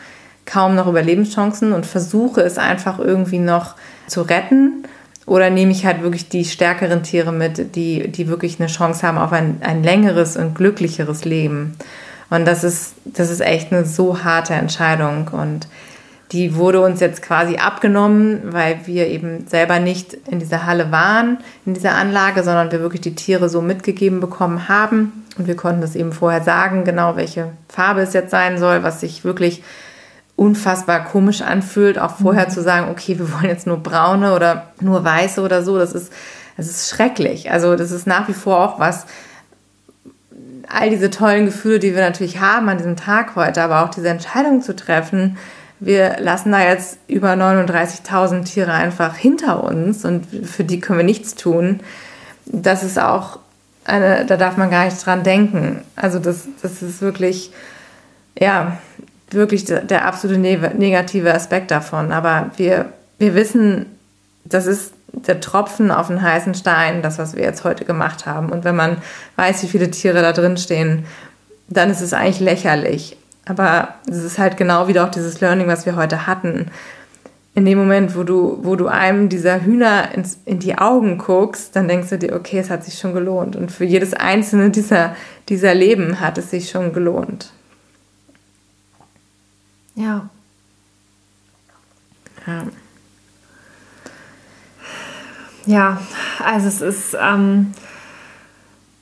kaum noch Überlebenschancen und versuche es einfach irgendwie noch zu retten oder nehme ich halt wirklich die stärkeren Tiere mit, die, die wirklich eine Chance haben auf ein, ein längeres und glücklicheres Leben? Und das ist, das ist echt eine so harte Entscheidung. Und die wurde uns jetzt quasi abgenommen, weil wir eben selber nicht in dieser Halle waren, in dieser Anlage, sondern wir wirklich die Tiere so mitgegeben bekommen haben. Und wir konnten das eben vorher sagen, genau welche Farbe es jetzt sein soll, was sich wirklich unfassbar komisch anfühlt, auch vorher mhm. zu sagen, okay, wir wollen jetzt nur braune oder nur weiße oder so, das ist, das ist schrecklich. Also das ist nach wie vor auch was, all diese tollen Gefühle, die wir natürlich haben an diesem Tag heute, aber auch diese Entscheidung zu treffen, wir lassen da jetzt über 39.000 Tiere einfach hinter uns und für die können wir nichts tun. Das ist auch eine, da darf man gar nicht dran denken. Also das, das ist wirklich, ja, wirklich der, absolute negative Aspekt davon. Aber wir, wir wissen, das ist der Tropfen auf den heißen Stein, das, was wir jetzt heute gemacht haben. Und wenn man weiß, wie viele Tiere da drin stehen, dann ist es eigentlich lächerlich. Aber es ist halt genau wieder auch dieses Learning, was wir heute hatten. In dem Moment, wo du, wo du einem dieser Hühner ins, in die Augen guckst, dann denkst du dir, okay, es hat sich schon gelohnt. Und für jedes einzelne dieser, dieser Leben hat es sich schon gelohnt. Ja. Ja. Ja, also es ist, ähm,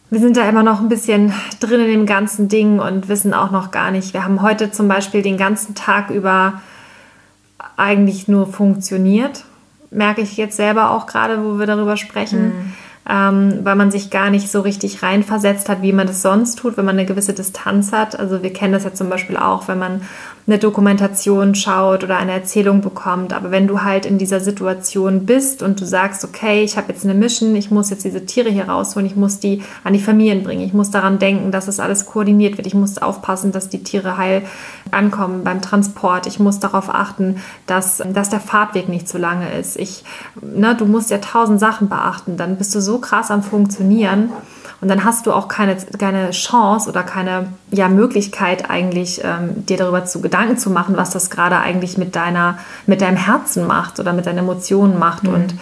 wir sind da immer noch ein bisschen drin in dem ganzen Ding und wissen auch noch gar nicht. Wir haben heute zum Beispiel den ganzen Tag über eigentlich nur funktioniert. Merke ich jetzt selber auch gerade, wo wir darüber sprechen. Mhm ähm, weil man sich gar nicht so richtig reinversetzt hat, wie man das sonst tut, wenn man eine gewisse Distanz hat. Also wir kennen das ja zum Beispiel auch, wenn man eine Dokumentation schaut oder eine Erzählung bekommt. Aber wenn du halt in dieser Situation bist und du sagst, okay, ich habe jetzt eine Mission, ich muss jetzt diese Tiere hier rausholen, ich muss die an die Familien bringen, ich muss daran denken, dass es alles koordiniert wird, ich muss aufpassen, dass die Tiere heil ankommen beim Transport, ich muss darauf achten, dass, dass der Fahrtweg nicht zu lange ist. Ich, ne, du musst ja tausend Sachen beachten, dann bist du so krass am Funktionieren. Und dann hast du auch keine, keine Chance oder keine ja, Möglichkeit, eigentlich ähm, dir darüber zu Gedanken zu machen, was das gerade eigentlich mit, deiner, mit deinem Herzen macht oder mit deinen Emotionen macht. Mhm. Und,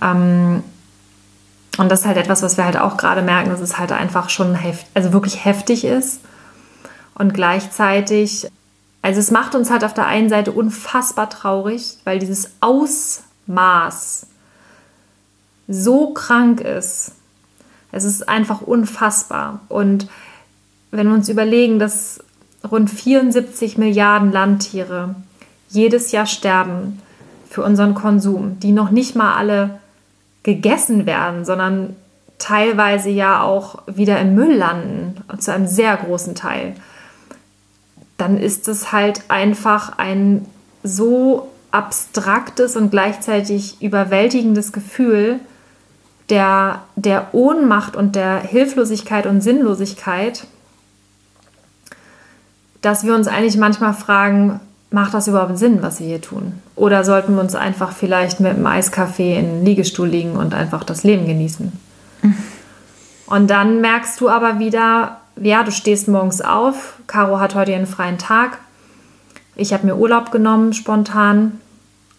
ähm, und das ist halt etwas, was wir halt auch gerade merken, dass es halt einfach schon heft, also wirklich heftig ist. Und gleichzeitig, also es macht uns halt auf der einen Seite unfassbar traurig, weil dieses Ausmaß so krank ist es ist einfach unfassbar. Und wenn wir uns überlegen, dass rund 74 Milliarden Landtiere jedes Jahr sterben für unseren Konsum, die noch nicht mal alle gegessen werden, sondern teilweise ja auch wieder im Müll landen, zu einem sehr großen Teil, dann ist es halt einfach ein so abstraktes und gleichzeitig überwältigendes Gefühl der, der Ohnmacht und der Hilflosigkeit und Sinnlosigkeit, dass wir uns eigentlich manchmal fragen, macht das überhaupt Sinn, was wir hier tun? Oder sollten wir uns einfach vielleicht mit einem Eiskaffee in den Liegestuhl liegen und einfach das Leben genießen? Und dann merkst du aber wieder, ja, du stehst morgens auf, Caro hat heute ihren freien Tag, ich habe mir Urlaub genommen spontan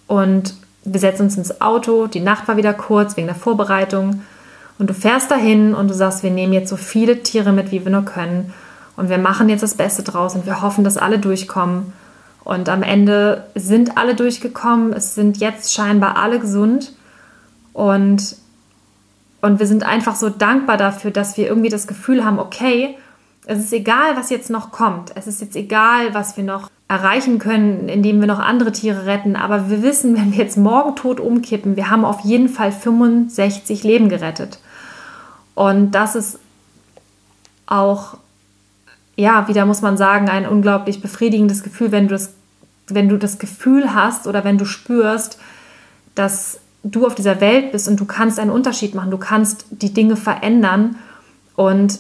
und wir setzen uns ins Auto, die Nacht war wieder kurz wegen der Vorbereitung. Und du fährst dahin und du sagst, wir nehmen jetzt so viele Tiere mit, wie wir nur können. Und wir machen jetzt das Beste draus und wir hoffen, dass alle durchkommen. Und am Ende sind alle durchgekommen, es sind jetzt scheinbar alle gesund. Und, und wir sind einfach so dankbar dafür, dass wir irgendwie das Gefühl haben, okay, es ist egal, was jetzt noch kommt, es ist jetzt egal, was wir noch erreichen können, indem wir noch andere Tiere retten, aber wir wissen, [laughs] wenn wir jetzt morgen tot umkippen, wir haben auf jeden Fall 65 Leben gerettet. Und das ist auch ja, wieder muss man sagen, ein unglaublich befriedigendes Gefühl, wenn du das, wenn du das Gefühl hast oder wenn du spürst, dass du auf dieser Welt bist und du kannst einen Unterschied machen, du kannst die Dinge verändern. Und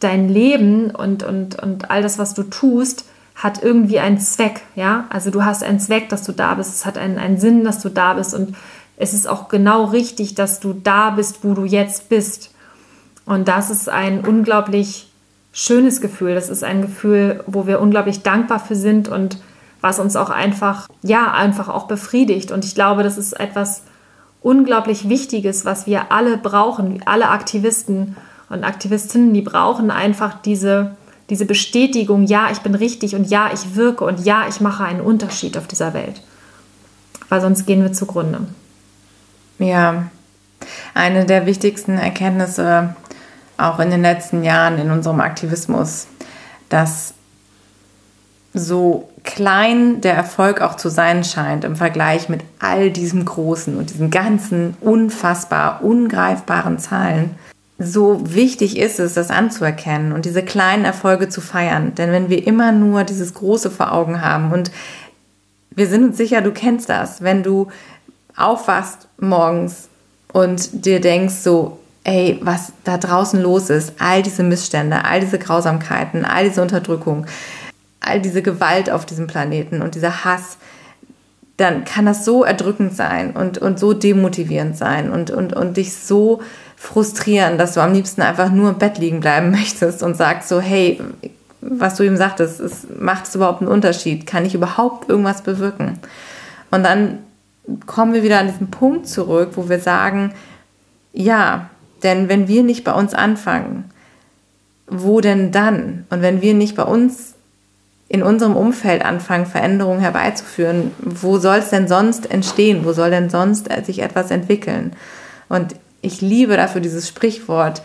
dein Leben und, und, und all das, was du tust, hat irgendwie einen Zweck, ja. Also du hast einen Zweck, dass du da bist, es hat einen, einen Sinn, dass du da bist und es ist auch genau richtig, dass du da bist, wo du jetzt bist. Und das ist ein unglaublich schönes Gefühl. Das ist ein Gefühl, wo wir unglaublich dankbar für sind und was uns auch einfach, ja, einfach auch befriedigt. Und ich glaube, das ist etwas unglaublich Wichtiges, was wir alle brauchen, alle Aktivisten und Aktivistinnen, die brauchen einfach diese, diese Bestätigung, ja, ich bin richtig und ja, ich wirke und ja, ich mache einen Unterschied auf dieser Welt. Weil sonst gehen wir zugrunde. Ja, eine der wichtigsten Erkenntnisse auch in den letzten Jahren in unserem Aktivismus, dass so klein der Erfolg auch zu sein scheint im Vergleich mit all diesem Großen und diesen ganzen unfassbar ungreifbaren Zahlen, so wichtig ist es, das anzuerkennen und diese kleinen Erfolge zu feiern. Denn wenn wir immer nur dieses Große vor Augen haben und wir sind uns sicher, du kennst das, wenn du aufwachst morgens und dir denkst so, ey, was da draußen los ist, all diese Missstände, all diese Grausamkeiten, all diese Unterdrückung, all diese Gewalt auf diesem Planeten und dieser Hass, dann kann das so erdrückend sein und, und so demotivierend sein und, und, und dich so frustrieren, dass du am liebsten einfach nur im Bett liegen bleiben [laughs] möchtest und sagst so, hey, was du ihm sagtest, es macht es überhaupt einen Unterschied? Kann ich überhaupt irgendwas bewirken? Und dann kommen wir wieder an diesen Punkt zurück, wo wir sagen, ja, denn wenn wir nicht bei uns anfangen, wo denn dann? Und wenn wir nicht bei uns in unserem Umfeld anfangen, Veränderungen herbeizuführen, wo soll es denn sonst entstehen? Wo soll denn sonst sich etwas entwickeln? Und ich liebe dafür dieses Sprichwort,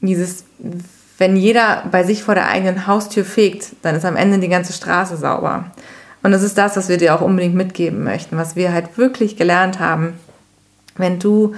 dieses, wenn jeder bei sich vor der eigenen Haustür fegt, dann ist am Ende die ganze Straße sauber. Und das ist das, was wir dir auch unbedingt mitgeben möchten, was wir halt wirklich gelernt haben. Wenn du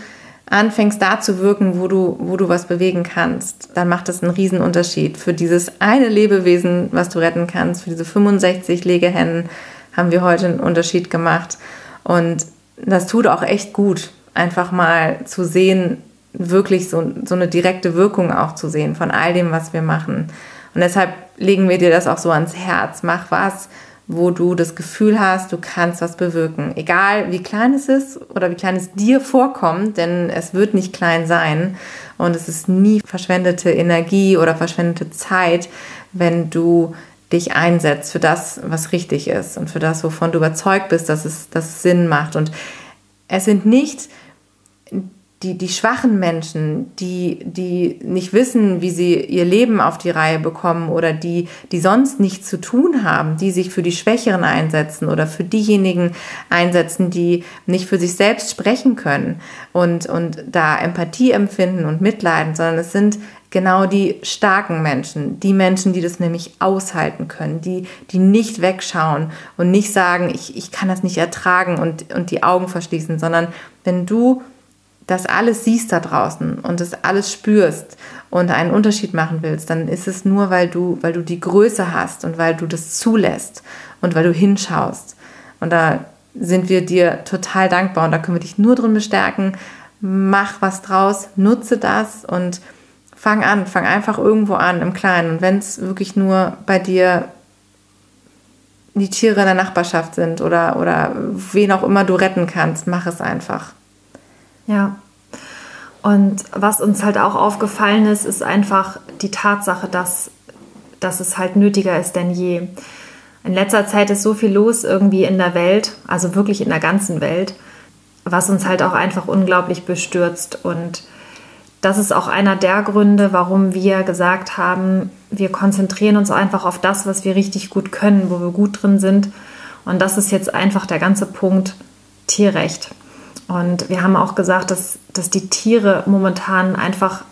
anfängst da zu wirken, wo du, wo du was bewegen kannst, dann macht das einen riesen Unterschied. Für dieses eine Lebewesen, was du retten kannst, für diese 65 Legehennen haben wir heute einen Unterschied gemacht. Und das tut auch echt gut, einfach mal zu sehen, wirklich so, so eine direkte Wirkung auch zu sehen von all dem, was wir machen. Und deshalb legen wir dir das auch so ans Herz. Mach was, wo du das Gefühl hast, du kannst was bewirken. Egal wie klein es ist oder wie klein es dir vorkommt, denn es wird nicht klein sein und es ist nie verschwendete Energie oder verschwendete Zeit, wenn du dich einsetzt für das, was richtig ist und für das, wovon du überzeugt bist, dass es, dass es Sinn macht. Und es sind nicht die, die schwachen Menschen, die, die nicht wissen, wie sie ihr Leben auf die Reihe bekommen oder die, die sonst nichts zu tun haben, die sich für die Schwächeren einsetzen oder für diejenigen einsetzen, die nicht für sich selbst sprechen können und, und da Empathie empfinden und mitleiden, sondern es sind genau die starken Menschen, die Menschen, die das nämlich aushalten können, die, die nicht wegschauen und nicht sagen, ich, ich kann das nicht ertragen und, und die Augen verschließen, sondern wenn du das alles siehst da draußen und das alles spürst und einen Unterschied machen willst, dann ist es nur, weil du, weil du die Größe hast und weil du das zulässt und weil du hinschaust. Und da sind wir dir total dankbar und da können wir dich nur drin bestärken. Mach was draus, nutze das und fang an, fang einfach irgendwo an im Kleinen. Und wenn es wirklich nur bei dir die Tiere in der Nachbarschaft sind oder, oder wen auch immer du retten kannst, mach es einfach. Ja. Und was uns halt auch aufgefallen ist, ist einfach die Tatsache, dass, dass es halt nötiger ist denn je. In letzter Zeit ist so viel los irgendwie in der Welt, also wirklich in der ganzen Welt, was uns halt auch einfach unglaublich bestürzt. Und das ist auch einer der Gründe, warum wir gesagt haben, wir konzentrieren uns einfach auf das, was wir richtig gut können, wo wir gut drin sind. Und das ist jetzt einfach der ganze Punkt Tierrecht. Und wir haben auch gesagt, dass, dass die Tiere momentan einfach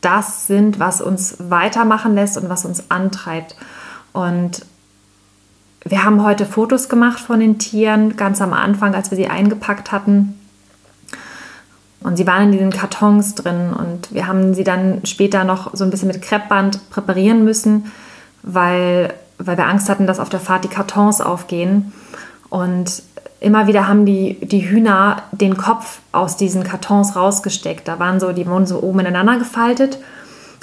das sind, was uns weitermachen lässt und was uns antreibt. Und wir haben heute Fotos gemacht von den Tieren, ganz am Anfang, als wir sie eingepackt hatten. Und sie waren in diesen Kartons drin und wir haben sie dann später noch so ein bisschen mit Kreppband präparieren müssen, weil, weil wir Angst hatten, dass auf der Fahrt die Kartons aufgehen. Und immer wieder haben die, die Hühner den Kopf aus diesen Kartons rausgesteckt. Da waren so, die wurden so oben ineinander gefaltet,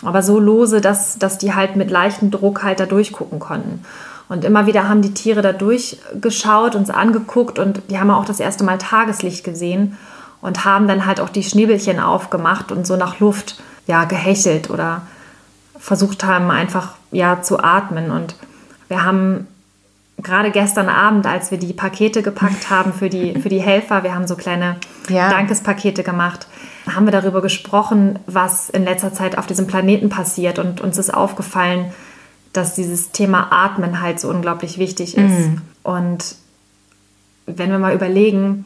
aber so lose, dass, dass die halt mit leichtem Druck halt da durchgucken konnten. Und immer wieder haben die Tiere da durchgeschaut, uns angeguckt und die haben auch das erste Mal Tageslicht gesehen und haben dann halt auch die Schnäbelchen aufgemacht und so nach Luft ja gehechelt oder versucht haben einfach ja zu atmen und wir haben gerade gestern Abend, als wir die Pakete gepackt haben für die, für die Helfer, wir haben so kleine ja. Dankespakete gemacht, haben wir darüber gesprochen, was in letzter Zeit auf diesem Planeten passiert und uns ist aufgefallen, dass dieses Thema Atmen halt so unglaublich wichtig ist. Mhm. Und wenn wir mal überlegen,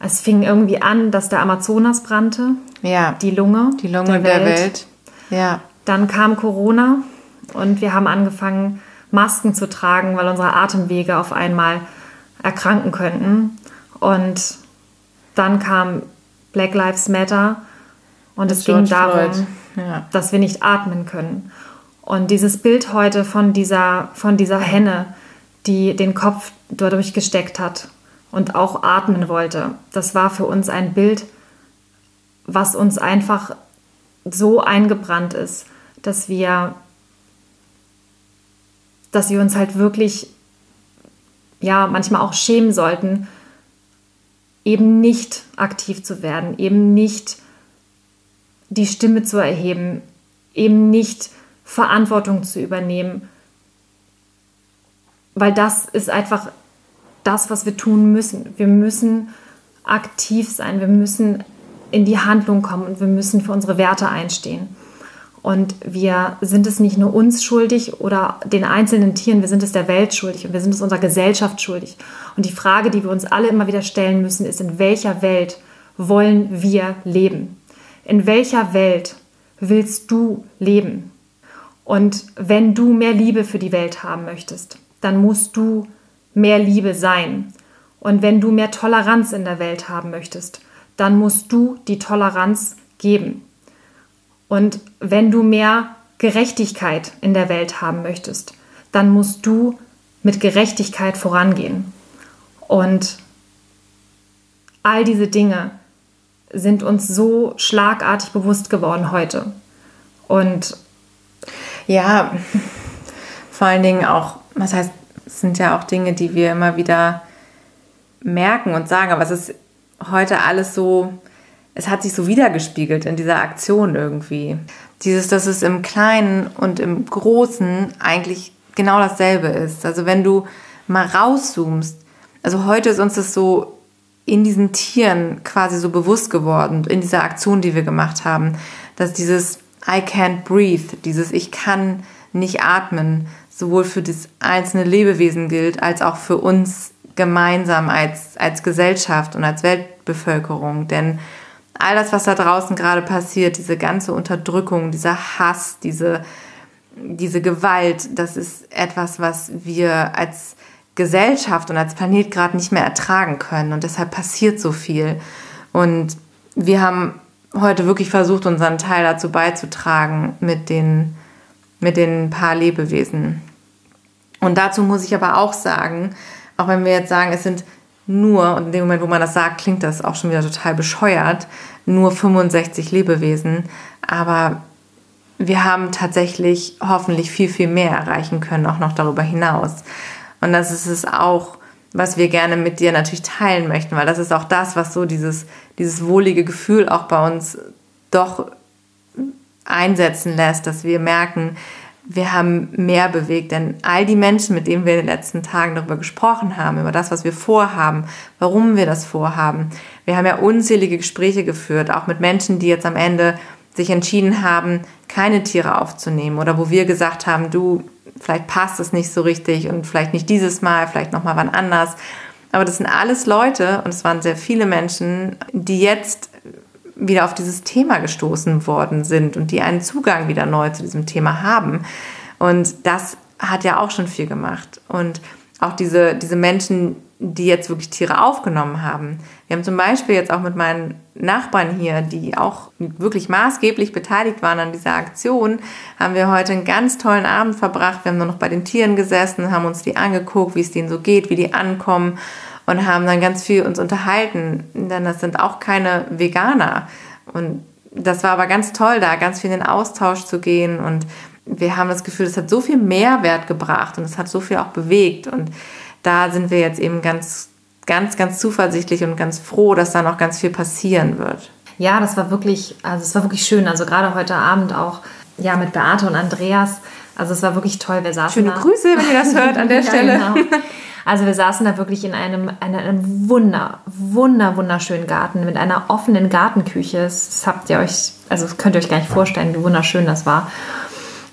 es fing irgendwie an, dass der Amazonas brannte. Ja. Die Lunge. Die Lunge der Welt. Der Welt. Ja. Dann kam Corona und wir haben angefangen, Masken zu tragen, weil unsere Atemwege auf einmal erkranken könnten. Und dann kam Black Lives Matter und es ging darum, ja. dass wir nicht atmen können. Und dieses Bild heute von dieser, von dieser Henne, die den Kopf dadurch gesteckt hat und auch atmen wollte, das war für uns ein Bild, was uns einfach so eingebrannt ist, dass wir, dass wir uns halt wirklich, ja, manchmal auch schämen sollten, eben nicht aktiv zu werden, eben nicht die Stimme zu erheben, eben nicht Verantwortung zu übernehmen. Weil das ist einfach das, was wir tun müssen. Wir müssen aktiv sein, wir müssen in die Handlung kommen und wir müssen für unsere Werte einstehen. Und wir sind es nicht nur uns schuldig oder den einzelnen Tieren, wir sind es der Welt schuldig und wir sind es unserer Gesellschaft schuldig. Und die Frage, die wir uns alle immer wieder stellen müssen, ist, in welcher Welt wollen wir leben? In welcher Welt willst du leben? Und wenn du mehr Liebe für die Welt haben möchtest, dann musst du mehr Liebe sein. Und wenn du mehr Toleranz in der Welt haben möchtest, dann musst du die Toleranz geben. Und wenn du mehr Gerechtigkeit in der Welt haben möchtest, dann musst du mit Gerechtigkeit vorangehen. Und all diese Dinge sind uns so schlagartig bewusst geworden heute. Und ja, vor allen Dingen auch, was heißt, es sind ja auch Dinge, die wir immer wieder merken und sagen, aber es ist heute alles so, es hat sich so wiedergespiegelt in dieser Aktion irgendwie. Dieses, dass es im Kleinen und im Großen eigentlich genau dasselbe ist. Also wenn du mal rauszoomst, also heute ist uns das so in diesen Tieren quasi so bewusst geworden, in dieser Aktion, die wir gemacht haben, dass dieses I can't breathe, dieses Ich kann nicht atmen, sowohl für das einzelne Lebewesen gilt, als auch für uns gemeinsam als, als Gesellschaft und als Weltbevölkerung. Denn all das, was da draußen gerade passiert, diese ganze Unterdrückung, dieser Hass, diese, diese Gewalt, das ist etwas, was wir als Gesellschaft und als Planet gerade nicht mehr ertragen können. Und deshalb passiert so viel. Und wir haben heute wirklich versucht, unseren Teil dazu beizutragen mit den, mit den paar Lebewesen. Und dazu muss ich aber auch sagen, auch wenn wir jetzt sagen, es sind nur, und in dem Moment, wo man das sagt, klingt das auch schon wieder total bescheuert, nur 65 Lebewesen, aber wir haben tatsächlich hoffentlich viel, viel mehr erreichen können, auch noch darüber hinaus. Und das ist es auch, was wir gerne mit dir natürlich teilen möchten, weil das ist auch das, was so dieses, dieses wohlige Gefühl auch bei uns doch einsetzen lässt, dass wir merken, wir haben mehr bewegt, denn all die Menschen, mit denen wir in den letzten Tagen darüber gesprochen haben, über das, was wir vorhaben, warum wir das vorhaben, wir haben ja unzählige Gespräche geführt, auch mit Menschen, die jetzt am Ende sich entschieden haben, keine Tiere aufzunehmen oder wo wir gesagt haben, du, vielleicht passt es nicht so richtig und vielleicht nicht dieses Mal, vielleicht noch mal wann anders. Aber das sind alles Leute und es waren sehr viele Menschen, die jetzt wieder auf dieses Thema gestoßen worden sind und die einen Zugang wieder neu zu diesem Thema haben. Und das hat ja auch schon viel gemacht. Und auch diese, diese Menschen, die jetzt wirklich Tiere aufgenommen haben. Wir haben zum Beispiel jetzt auch mit meinen Nachbarn hier, die auch wirklich maßgeblich beteiligt waren an dieser Aktion, haben wir heute einen ganz tollen Abend verbracht. Wir haben nur noch bei den Tieren gesessen, haben uns die angeguckt, wie es denen so geht, wie die ankommen und haben dann ganz viel uns unterhalten, denn das sind auch keine Veganer. Und das war aber ganz toll, da ganz viel in den Austausch zu gehen und wir haben das Gefühl, es hat so viel Mehrwert gebracht und es hat so viel auch bewegt und da sind wir jetzt eben ganz, ganz, ganz zuversichtlich und ganz froh, dass da noch ganz viel passieren wird. Ja, das war wirklich, also es war wirklich schön. Also gerade heute Abend auch ja mit Beate und Andreas. Also es war wirklich toll. Wir saßen Schöne da. Grüße, wenn ihr das hört an der [laughs] ja, Stelle. Genau. Also wir saßen da wirklich in einem, in einem wunder, wunder, wunderschönen Garten mit einer offenen Gartenküche. Das habt ihr euch, also das könnt ihr euch gar nicht vorstellen, wie wunderschön das war.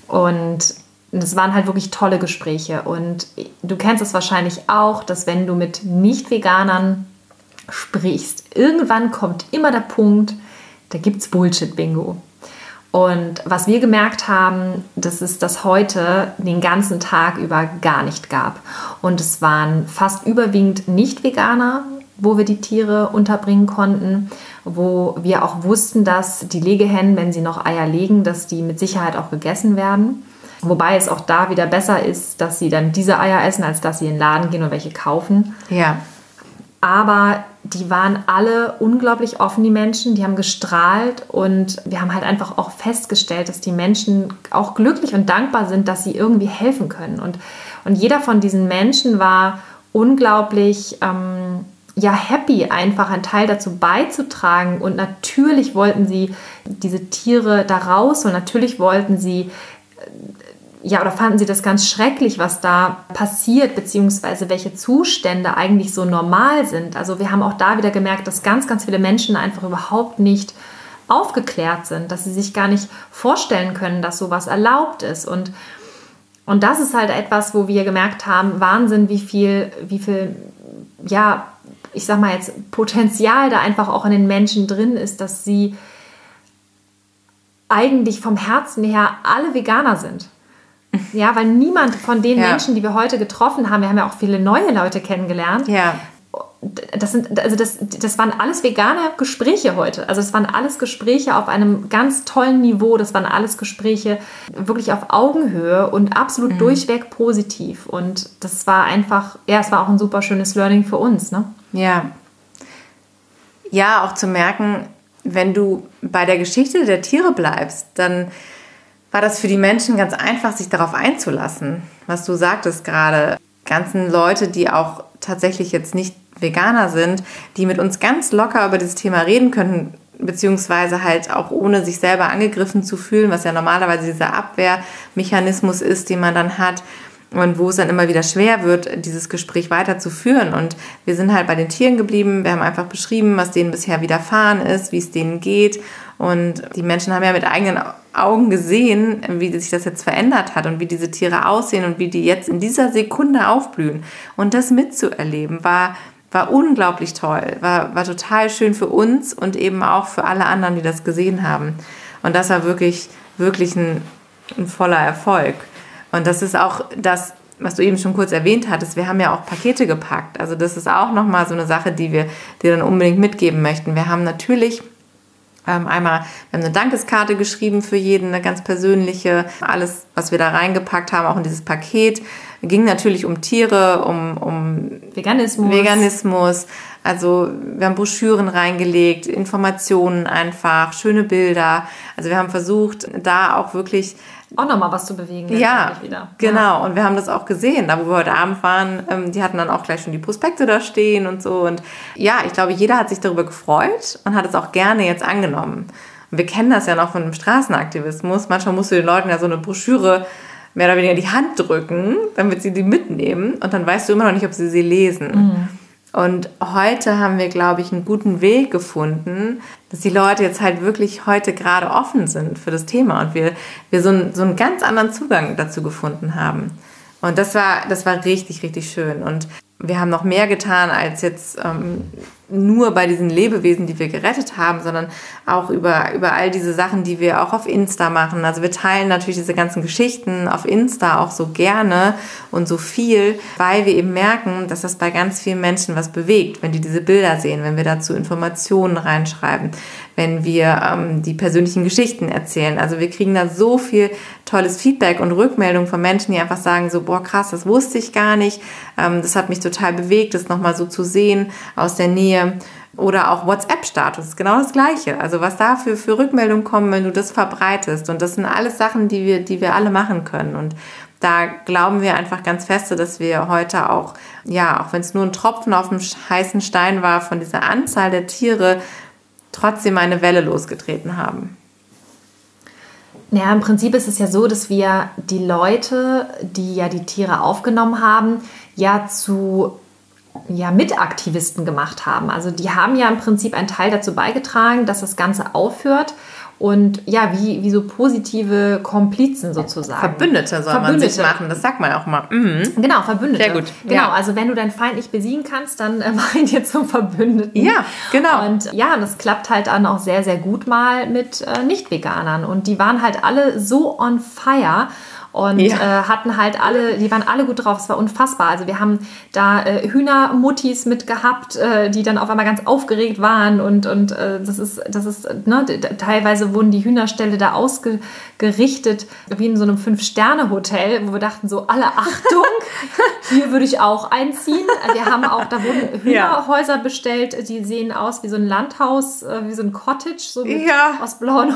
Und das waren halt wirklich tolle Gespräche. Und du kennst es wahrscheinlich auch, dass wenn du mit Nicht-Veganern sprichst, irgendwann kommt immer der Punkt, da gibt es Bullshit-Bingo. Und was wir gemerkt haben, das ist, dass heute den ganzen Tag über gar nicht gab. Und es waren fast überwiegend Nicht-Veganer, wo wir die Tiere unterbringen konnten, wo wir auch wussten, dass die Legehennen, wenn sie noch Eier legen, dass die mit Sicherheit auch gegessen werden. Wobei es auch da wieder besser ist, dass sie dann diese Eier essen, als dass sie in den Laden gehen und welche kaufen. Ja. Aber die waren alle unglaublich offen, die Menschen, die haben gestrahlt und wir haben halt einfach auch festgestellt, dass die Menschen auch glücklich und dankbar sind, dass sie irgendwie helfen können. Und, und jeder von diesen Menschen war unglaublich ähm, ja, happy, einfach einen Teil dazu beizutragen. Und natürlich wollten sie diese Tiere da raus und natürlich wollten sie ja, oder fanden Sie das ganz schrecklich, was da passiert, beziehungsweise welche Zustände eigentlich so normal sind? Also wir haben auch da wieder gemerkt, dass ganz, ganz viele Menschen einfach überhaupt nicht aufgeklärt sind, dass sie sich gar nicht vorstellen können, dass sowas erlaubt ist. Und, und das ist halt etwas, wo wir gemerkt haben, Wahnsinn, wie viel, wie viel, ja, ich sag mal jetzt, Potenzial da einfach auch in den Menschen drin ist, dass sie eigentlich vom Herzen her alle Veganer sind. [laughs] Ja, weil niemand von den ja. Menschen, die wir heute getroffen haben, wir haben ja auch viele neue Leute kennengelernt. Ja. Das sind, also das, das waren alles vegane Gespräche heute. Also es waren alles Gespräche auf einem ganz tollen Niveau. Das waren alles Gespräche wirklich auf Augenhöhe und absolut mhm. durchweg positiv. Und das war einfach, ja, es war auch ein super schönes Learning für uns, ne? Ja. Ja, auch zu merken, wenn du bei der Geschichte der Tiere bleibst, dann war das für die Menschen ganz einfach, sich darauf einzulassen. Was du sagtest gerade, ganzen Leute, die auch tatsächlich jetzt nicht Veganer sind, die mit uns ganz locker über dieses Thema reden können, beziehungsweise halt auch ohne sich selber angegriffen zu fühlen, was ja normalerweise dieser Abwehrmechanismus ist, den man dann hat und wo es dann immer wieder schwer wird, dieses Gespräch weiterzuführen. Und wir sind halt bei den Tieren geblieben. Wir haben einfach beschrieben, was denen bisher widerfahren ist, wie es denen geht. Und die Menschen haben ja mit eigenen Augen gesehen, wie sich das jetzt verändert hat und wie diese Tiere aussehen und wie die jetzt in dieser Sekunde aufblühen. Und das mitzuerleben war, war unglaublich toll, war, war total schön für uns und eben auch für alle anderen, die das gesehen haben. Und das war wirklich, wirklich ein, ein voller Erfolg. Und das ist auch das, was du eben schon kurz erwähnt hattest, wir haben ja auch Pakete gepackt. Also das ist auch nochmal so eine Sache, die wir dir dann unbedingt mitgeben möchten. Wir haben natürlich Ähm, einmal, wir haben eine Dankeskarte geschrieben für jeden, eine ganz persönliche. Alles, was wir da reingepackt haben, auch in dieses Paket, ging natürlich um Tiere, um, um Veganismus. Veganismus. Also wir haben Broschüren reingelegt, Informationen einfach, schöne Bilder. Also wir haben versucht, da auch wirklich auch nochmal was zu bewegen. Ja, genau. Ja. Und wir haben das auch gesehen, da wo wir heute Abend waren, ähm, die hatten dann auch gleich schon die Prospekte da stehen und so. Und ja, ich glaube, jeder hat sich darüber gefreut und hat es auch gerne jetzt angenommen. Und wir kennen das ja noch von dem Straßenaktivismus. Manchmal musst du den Leuten ja so eine Broschüre mehr oder weniger in die Hand drücken, damit sie die mitnehmen. Und dann weißt du immer noch nicht, ob sie sie lesen. Mhm. Und heute haben wir, glaube ich, einen guten Weg gefunden, dass die Leute jetzt halt wirklich heute gerade offen sind für das Thema und wir, wir so, einen, so einen ganz anderen Zugang dazu gefunden haben. Und das war, das war richtig, richtig schön. Und wir haben noch mehr getan als jetzt ähm, nur bei diesen Lebewesen, die wir gerettet haben, sondern auch über, über all diese Sachen, die wir auch auf Insta machen. Also wir teilen natürlich diese ganzen Geschichten auf Insta auch so gerne und so viel, weil wir eben merken, dass das bei ganz vielen Menschen was bewegt, wenn die diese Bilder sehen, wenn wir dazu Informationen reinschreiben, wenn wir ähm, die persönlichen Geschichten erzählen. Also wir kriegen da so viel tolles Feedback und Rückmeldung von Menschen, die einfach sagen so, boah krass, das wusste ich gar nicht. Ähm, das hat mich total bewegt, das nochmal so zu sehen aus der Nähe. Oder auch WhatsApp-Status, genau das Gleiche. Also was da für, für Rückmeldungen kommen, wenn du das verbreitest. Und das sind alles Sachen, die wir, die wir alle machen können. Und da glauben wir einfach ganz feste, dass wir heute auch, ja, auch wenn es nur ein Tropfen auf dem heißen Stein war, von dieser Anzahl der Tiere trotzdem eine Welle losgetreten haben. Ja, im Prinzip ist es ja so, dass wir die Leute, die ja die Tiere aufgenommen haben, ja zu ja, Mitaktivisten gemacht haben. Also die haben ja im Prinzip einen Teil dazu beigetragen, dass das Ganze aufhört und ja, wie, wie so positive Komplizen sozusagen. Verbündete soll Verbündete. man sich machen, das sagt man auch mal. Mhm. Genau, Verbündete. Sehr gut. Genau, ja. also wenn du deinen Feind nicht besiegen kannst, dann äh, [laughs] mach ihn dir zum Verbündeten. Ja, genau. Und ja, das klappt halt dann auch sehr, sehr gut mal mit äh, Nicht-Veganern. Und die waren halt alle so on fire und ja. äh, hatten halt alle, die waren alle gut drauf. Es war unfassbar. Also wir haben da äh, Hühnermuttis mit gehabt, äh, die dann auf einmal ganz aufgeregt waren und und äh, das ist das ist ne, teilweise wurden die Hühnerställe da ausgerichtet wie in so einem fünf Sterne Hotel, wo wir dachten so alle Achtung, [laughs] hier würde ich auch einziehen. Wir haben auch da wurden Hühnerhäuser ja. bestellt, die sehen aus wie so ein Landhaus, äh, wie so ein Cottage so mit, ja. aus blauen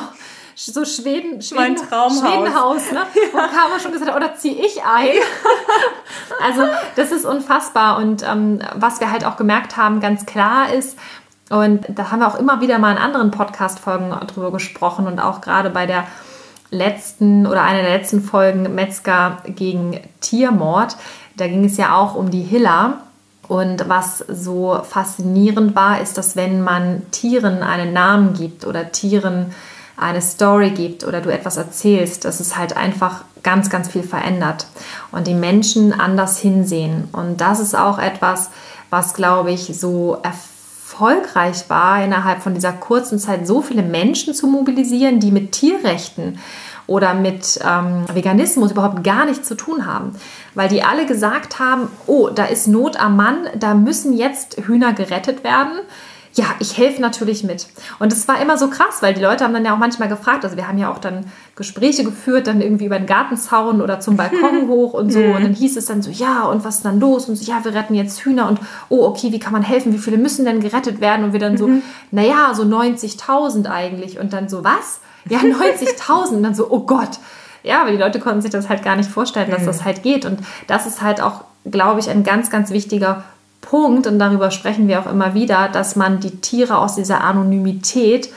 so Schweden, Schweden, mein Traumhaus. Schwedenhaus, ne? [laughs] Wo Karma schon gesagt hat, oder ziehe ich ein? [laughs] also das ist unfassbar. Und ähm, was wir halt auch gemerkt haben, ganz klar ist, und da haben wir auch immer wieder mal in anderen Podcast-Folgen drüber gesprochen und auch gerade bei der letzten oder einer der letzten Folgen Metzger gegen Tiermord, da ging es ja auch um die Hiller. Und was so faszinierend war, ist, dass wenn man Tieren einen Namen gibt oder Tieren eine Story gibt oder du etwas erzählst, dass es halt einfach ganz, ganz viel verändert und die Menschen anders hinsehen. Und das ist auch etwas, was, glaube ich, so erfolgreich war, innerhalb von dieser kurzen Zeit so viele Menschen zu mobilisieren, die mit Tierrechten oder mit ähm, Veganismus überhaupt gar nichts zu tun haben. Weil die alle gesagt haben, oh, da ist Not am Mann, da müssen jetzt Hühner gerettet werden ja, ich helfe natürlich mit. Und es war immer so krass, weil die Leute haben dann ja auch manchmal gefragt, also wir haben ja auch dann Gespräche geführt, dann irgendwie über den Gartenzaun oder zum Balkon [laughs] hoch und so. Und dann hieß es dann so, ja, und was ist dann los? Und so, ja, wir retten jetzt Hühner und oh, okay, wie kann man helfen? Wie viele müssen denn gerettet werden? Und wir dann so, mhm. naja, so 90.000 eigentlich. Und dann so, was? Ja, [laughs] 90.000. Und dann so, oh Gott. Ja, aber die Leute konnten sich das halt gar nicht vorstellen, dass mhm. das halt geht. Und das ist halt auch, glaube ich, ein ganz, ganz wichtiger Punkt, und darüber sprechen wir auch immer wieder, dass man die Tiere aus dieser Anonymität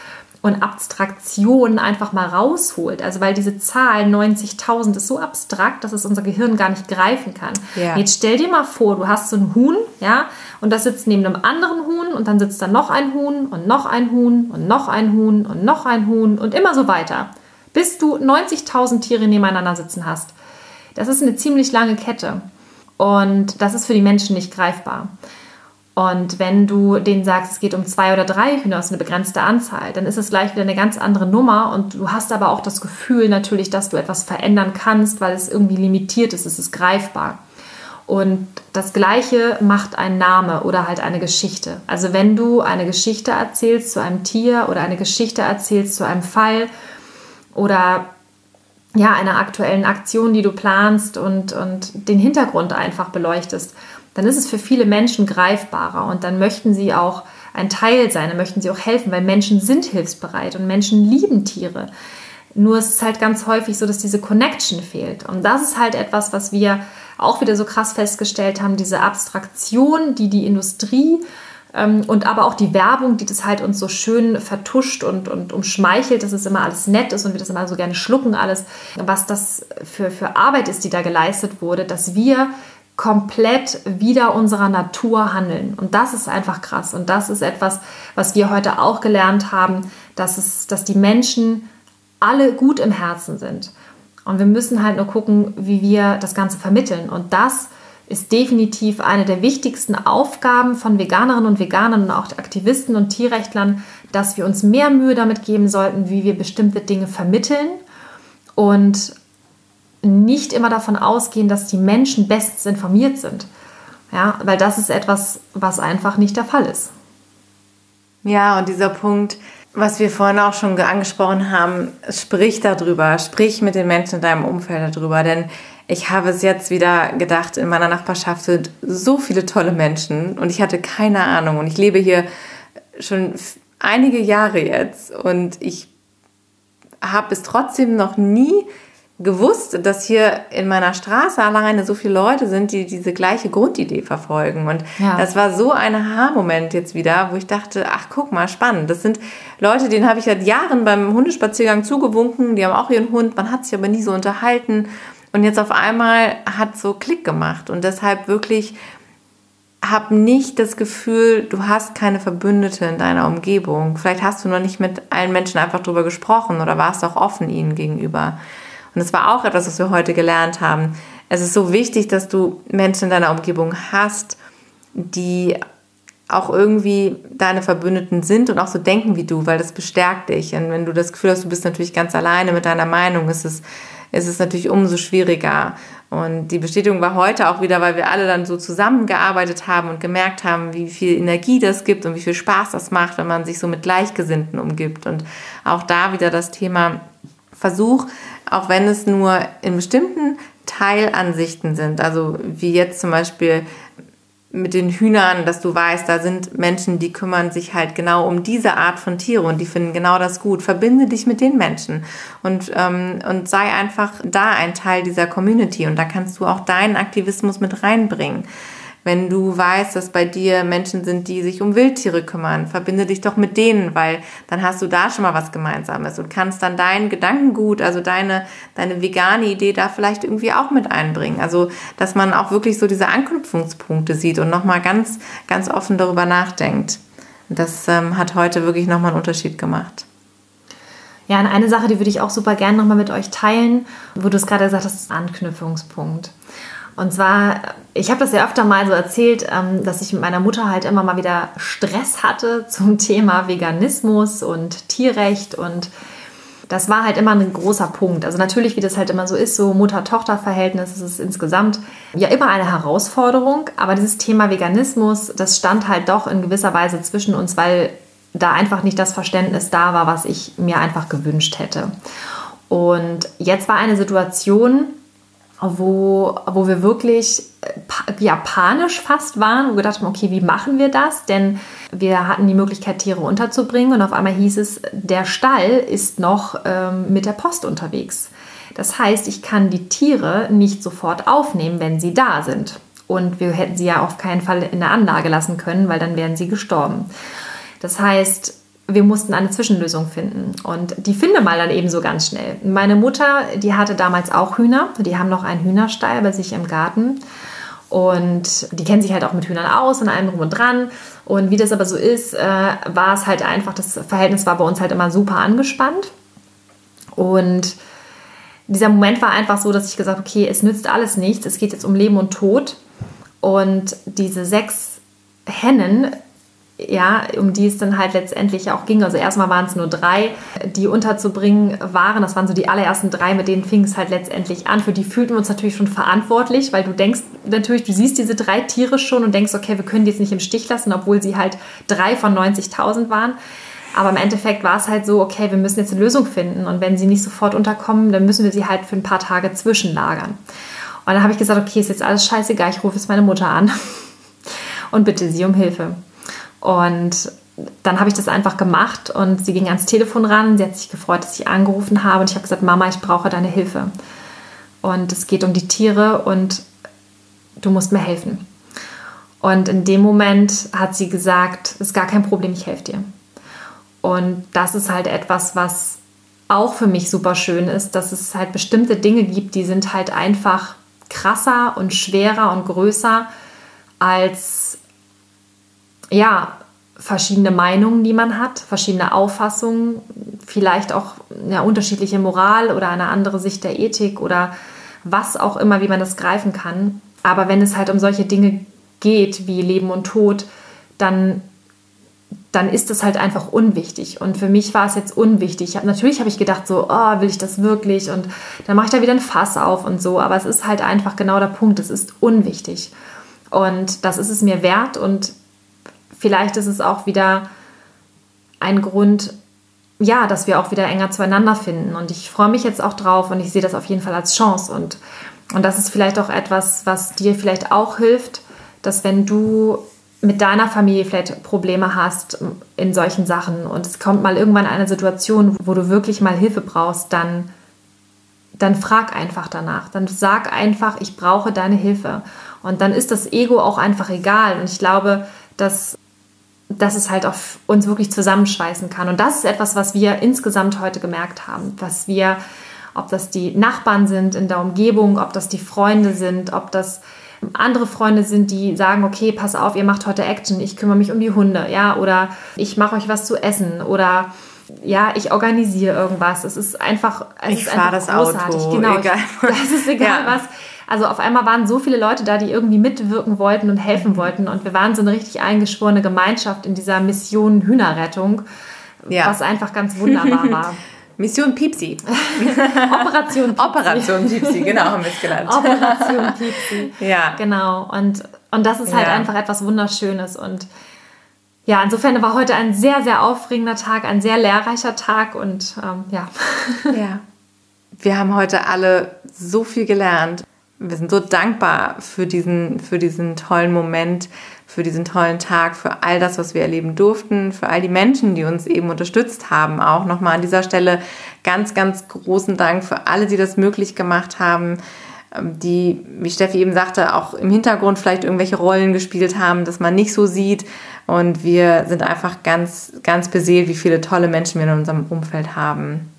und Abstraktion einfach mal rausholt. Also weil diese Zahl 90.000 ist so abstrakt, dass es unser Gehirn gar nicht greifen kann. Ja. Jetzt stell dir mal vor, du hast so ein Huhn, ja, und das sitzt neben einem anderen Huhn und dann sitzt da noch ein Huhn und noch ein Huhn und noch ein Huhn und noch ein Huhn und immer so weiter, bis du 90.000 Tiere nebeneinander sitzen hast. Das ist eine ziemlich lange Kette. Und das ist für die Menschen nicht greifbar. Und wenn du denen sagst, es geht um zwei oder drei Hühner, ist eine begrenzte Anzahl, dann ist es gleich wieder eine ganz andere Nummer. Und du hast aber auch das Gefühl natürlich, dass du etwas verändern kannst, weil es irgendwie limitiert ist, es ist greifbar. Und das Gleiche macht ein Name oder halt eine Geschichte. Also wenn du eine Geschichte erzählst zu einem Tier oder eine Geschichte erzählst zu einem Fall oder ja, einer aktuellen Aktion, die du planst und, und den Hintergrund einfach beleuchtest, dann ist es für viele Menschen greifbarer und dann möchten sie auch ein Teil sein, dann möchten sie auch helfen, weil Menschen sind hilfsbereit und Menschen lieben Tiere. Nur ist es halt ganz häufig so, dass diese Connection fehlt. Und das ist halt etwas, was wir auch wieder so krass festgestellt haben, diese Abstraktion, die die Industrie und aber auch die Werbung, die das halt uns so schön vertuscht und, und umschmeichelt, dass es immer alles nett ist und wir das immer so gerne schlucken, alles, was das für, für Arbeit ist, die da geleistet wurde, dass wir komplett wieder unserer Natur handeln. Und das ist einfach krass. Und das ist etwas, was wir heute auch gelernt haben, dass, es, dass die Menschen alle gut im Herzen sind. Und wir müssen halt nur gucken, wie wir das Ganze vermitteln. Und das ist definitiv eine der wichtigsten Aufgaben von Veganerinnen und Veganern und auch Aktivisten und Tierrechtlern, dass wir uns mehr Mühe damit geben sollten, wie wir bestimmte Dinge vermitteln und nicht immer davon ausgehen, dass die Menschen bestens informiert sind. Ja, weil das ist etwas, was einfach nicht der Fall ist. Ja, und dieser Punkt, was wir vorhin auch schon angesprochen haben, sprich darüber, sprich mit den Menschen in deinem Umfeld darüber, denn ich habe es jetzt wieder gedacht, in meiner Nachbarschaft sind so viele tolle Menschen und ich hatte keine Ahnung und ich lebe hier schon einige Jahre jetzt und ich habe es trotzdem noch nie gewusst, dass hier in meiner Straße alleine so viele Leute sind, die diese gleiche Grundidee verfolgen. Und ja. das war so ein Aha-Moment jetzt wieder, wo ich dachte, ach guck mal, spannend. Das sind Leute, denen habe ich seit Jahren beim Hundespaziergang zugewunken, die haben auch ihren Hund, man hat sich aber nie so unterhalten. Und jetzt auf einmal hat so Klick gemacht. Und deshalb wirklich hab nicht das Gefühl, du hast keine Verbündete in deiner Umgebung. Vielleicht hast du noch nicht mit allen Menschen einfach drüber gesprochen oder warst auch offen ihnen gegenüber. Und das war auch etwas, was wir heute gelernt haben. Es ist so wichtig, dass du Menschen in deiner Umgebung hast, die auch irgendwie deine Verbündeten sind und auch so denken wie du, weil das bestärkt dich. Und wenn du das Gefühl hast, du bist natürlich ganz alleine mit deiner Meinung, ist es, ist es natürlich umso schwieriger. Und die Bestätigung war heute auch wieder, weil wir alle dann so zusammengearbeitet haben und gemerkt haben, wie viel Energie das gibt und wie viel Spaß das macht, wenn man sich so mit Gleichgesinnten umgibt. Und auch da wieder das Thema Versuch, auch wenn es nur in bestimmten Teilansichten sind, also wie jetzt zum Beispiel mit den Hühnern, dass du weißt, da sind Menschen, die kümmern sich halt genau um diese Art von Tiere und die finden genau das gut. Verbinde dich mit den Menschen und, ähm, und sei einfach da ein Teil dieser Community und da kannst du auch deinen Aktivismus mit reinbringen. Wenn du weißt, dass bei dir Menschen sind, die sich um Wildtiere kümmern, verbinde dich doch mit denen, weil dann hast du da schon mal was Gemeinsames und kannst dann dein Gedankengut, also deine, deine vegane Idee da vielleicht irgendwie auch mit einbringen. Also, dass man auch wirklich so diese Anknüpfungspunkte sieht und nochmal ganz, ganz offen darüber nachdenkt. Das ähm, hat heute wirklich nochmal einen Unterschied gemacht. Ja, und eine Sache, die würde ich auch super gerne nochmal mit euch teilen, wo du es gerade gesagt hast, Anknüpfungspunkt. Und zwar, ich habe das ja öfter mal so erzählt, ähm, dass ich mit meiner Mutter halt immer mal wieder Stress hatte zum [laughs] Thema Veganismus und Tierrecht und das war halt immer ein großer Punkt. Also natürlich, wie das halt immer so ist, so Mutter-Tochter-Verhältnis ist es insgesamt ja immer eine Herausforderung. Aber dieses Thema Veganismus, das stand halt doch in gewisser Weise zwischen uns, weil da einfach nicht das Verständnis da war, was ich mir einfach gewünscht hätte. Und jetzt war eine Situation, wo, wo wir wirklich äh, ja, panisch fast waren, wir gedacht haben, okay, wie machen wir das? Denn wir hatten die Möglichkeit, Tiere unterzubringen und auf einmal hieß es, der Stall ist noch ähm, mit der Post unterwegs. Das heißt, ich kann die Tiere nicht sofort aufnehmen, wenn sie da sind. Und wir hätten sie ja auf keinen Fall in der Anlage lassen können, weil dann wären sie gestorben. Das heißt, wir mussten eine Zwischenlösung finden. Und die finde mal dann eben so ganz schnell. Meine Mutter, die hatte damals auch Hühner. Die haben noch einen Hühnerstall bei sich im Garten. Und die kennen sich halt auch mit Hühnern aus und allem drum und dran. Und wie das aber so ist, äh, war es halt einfach, das Verhältnis war bei uns halt immer super angespannt. Und dieser Moment war einfach so, dass ich gesagt habe, okay, es nützt alles nichts. Es geht jetzt um Leben und Tod. Und diese sechs Hennen ja, um die es dann halt letztendlich auch ging. Also erstmal waren es nur drei, die unterzubringen waren. Das waren so die allerersten drei, mit denen fing es halt letztendlich an. Für die fühlten wir uns natürlich schon verantwortlich, weil du denkst natürlich, du siehst diese drei Tiere schon und denkst, okay, wir können die jetzt nicht im Stich lassen, obwohl sie halt drei von 90.000 waren. Aber im Endeffekt war es halt so, okay, wir müssen jetzt eine Lösung finden und wenn sie nicht sofort unterkommen, dann müssen wir sie halt für ein paar Tage zwischenlagern. Und dann habe ich gesagt, okay, ist jetzt alles scheißegal, ich rufe jetzt meine Mutter an [laughs] und bitte sie um Hilfe. Und dann habe ich das einfach gemacht und sie ging ans Telefon ran. Sie hat sich gefreut, dass ich angerufen habe und ich habe gesagt, Mama, ich brauche deine Hilfe. Und es geht um die Tiere und du musst mir helfen. Und in dem Moment hat sie gesagt, ist gar kein Problem, ich helfe dir. Und das ist halt etwas, was auch für mich super schön ist, dass es halt bestimmte Dinge gibt, die sind halt einfach krasser und schwerer und größer als ja, verschiedene Meinungen, die man hat, verschiedene Auffassungen, vielleicht auch eine unterschiedliche Moral oder eine andere Sicht der Ethik oder was auch immer, wie man das greifen kann. Aber wenn es halt um solche Dinge geht wie Leben und Tod, dann, dann ist das halt einfach unwichtig. Und für mich war es jetzt unwichtig. Hab, natürlich habe ich gedacht, so, oh, will ich das wirklich? Und dann mache ich da wieder ein Fass auf und so. Aber es ist halt einfach genau der Punkt. Es ist unwichtig. Und das ist es mir wert. Und vielleicht ist es auch wieder ein Grund, ja, dass wir auch wieder enger zueinander finden. Und ich freue mich jetzt auch drauf und ich sehe das auf jeden Fall als Chance. Und, und das ist vielleicht auch etwas, was dir vielleicht auch hilft, dass wenn du mit deiner Familie vielleicht Probleme hast in solchen Sachen und es kommt mal irgendwann eine Situation, wo du wirklich mal Hilfe brauchst, dann, dann frag einfach danach. Dann sag einfach, ich brauche deine Hilfe. Und dann ist das Ego auch einfach egal. Und ich glaube, dass dass es halt auf uns wirklich zusammenschweißen kann. Und das ist etwas, was wir insgesamt heute gemerkt haben, was wir, ob das die Nachbarn sind in der Umgebung, ob das die Freunde sind, ob das andere Freunde sind, die sagen, okay, pass auf, ihr macht heute Action, ich kümmere mich um die Hunde, ja, oder ich mache euch was zu essen oder ja, ich organisiere irgendwas. Es ist einfach, es ich fahre das großartig. Auto, genau, egal. [laughs] das ist [laughs] egal ja. was. Also auf einmal waren so viele Leute da, die irgendwie mitwirken wollten und helfen wollten. Und wir waren so eine richtig eingeschworene Gemeinschaft in dieser Mission Hühnerrettung, ja. was einfach ganz wunderbar war. [laughs] Mission Piepsi. [laughs] Operation Piepsi. Operation Piepsi, genau, haben wir es genannt. [laughs] Operation Piepsi. Ja. Genau. Und, und das ist halt ja. einfach etwas Wunderschönes. Und ja, insofern war heute ein sehr, sehr aufregender Tag, ein sehr lehrreicher Tag und ähm, ja. Ja. Wir haben heute alle so viel gelernt wir sind so dankbar für diesen, für diesen tollen Moment, für diesen tollen Tag, für all das, was wir erleben durften, für all die Menschen, die uns eben unterstützt haben. Auch nochmal an dieser Stelle ganz, ganz großen Dank für alle, die das möglich gemacht haben, ähm, die, wie Steffi eben sagte, auch im Hintergrund vielleicht irgendwelche Rollen gespielt haben, dass man nicht so sieht. Und wir sind einfach ganz, ganz beseelt, wie viele tolle Menschen wir in unserem Umfeld haben.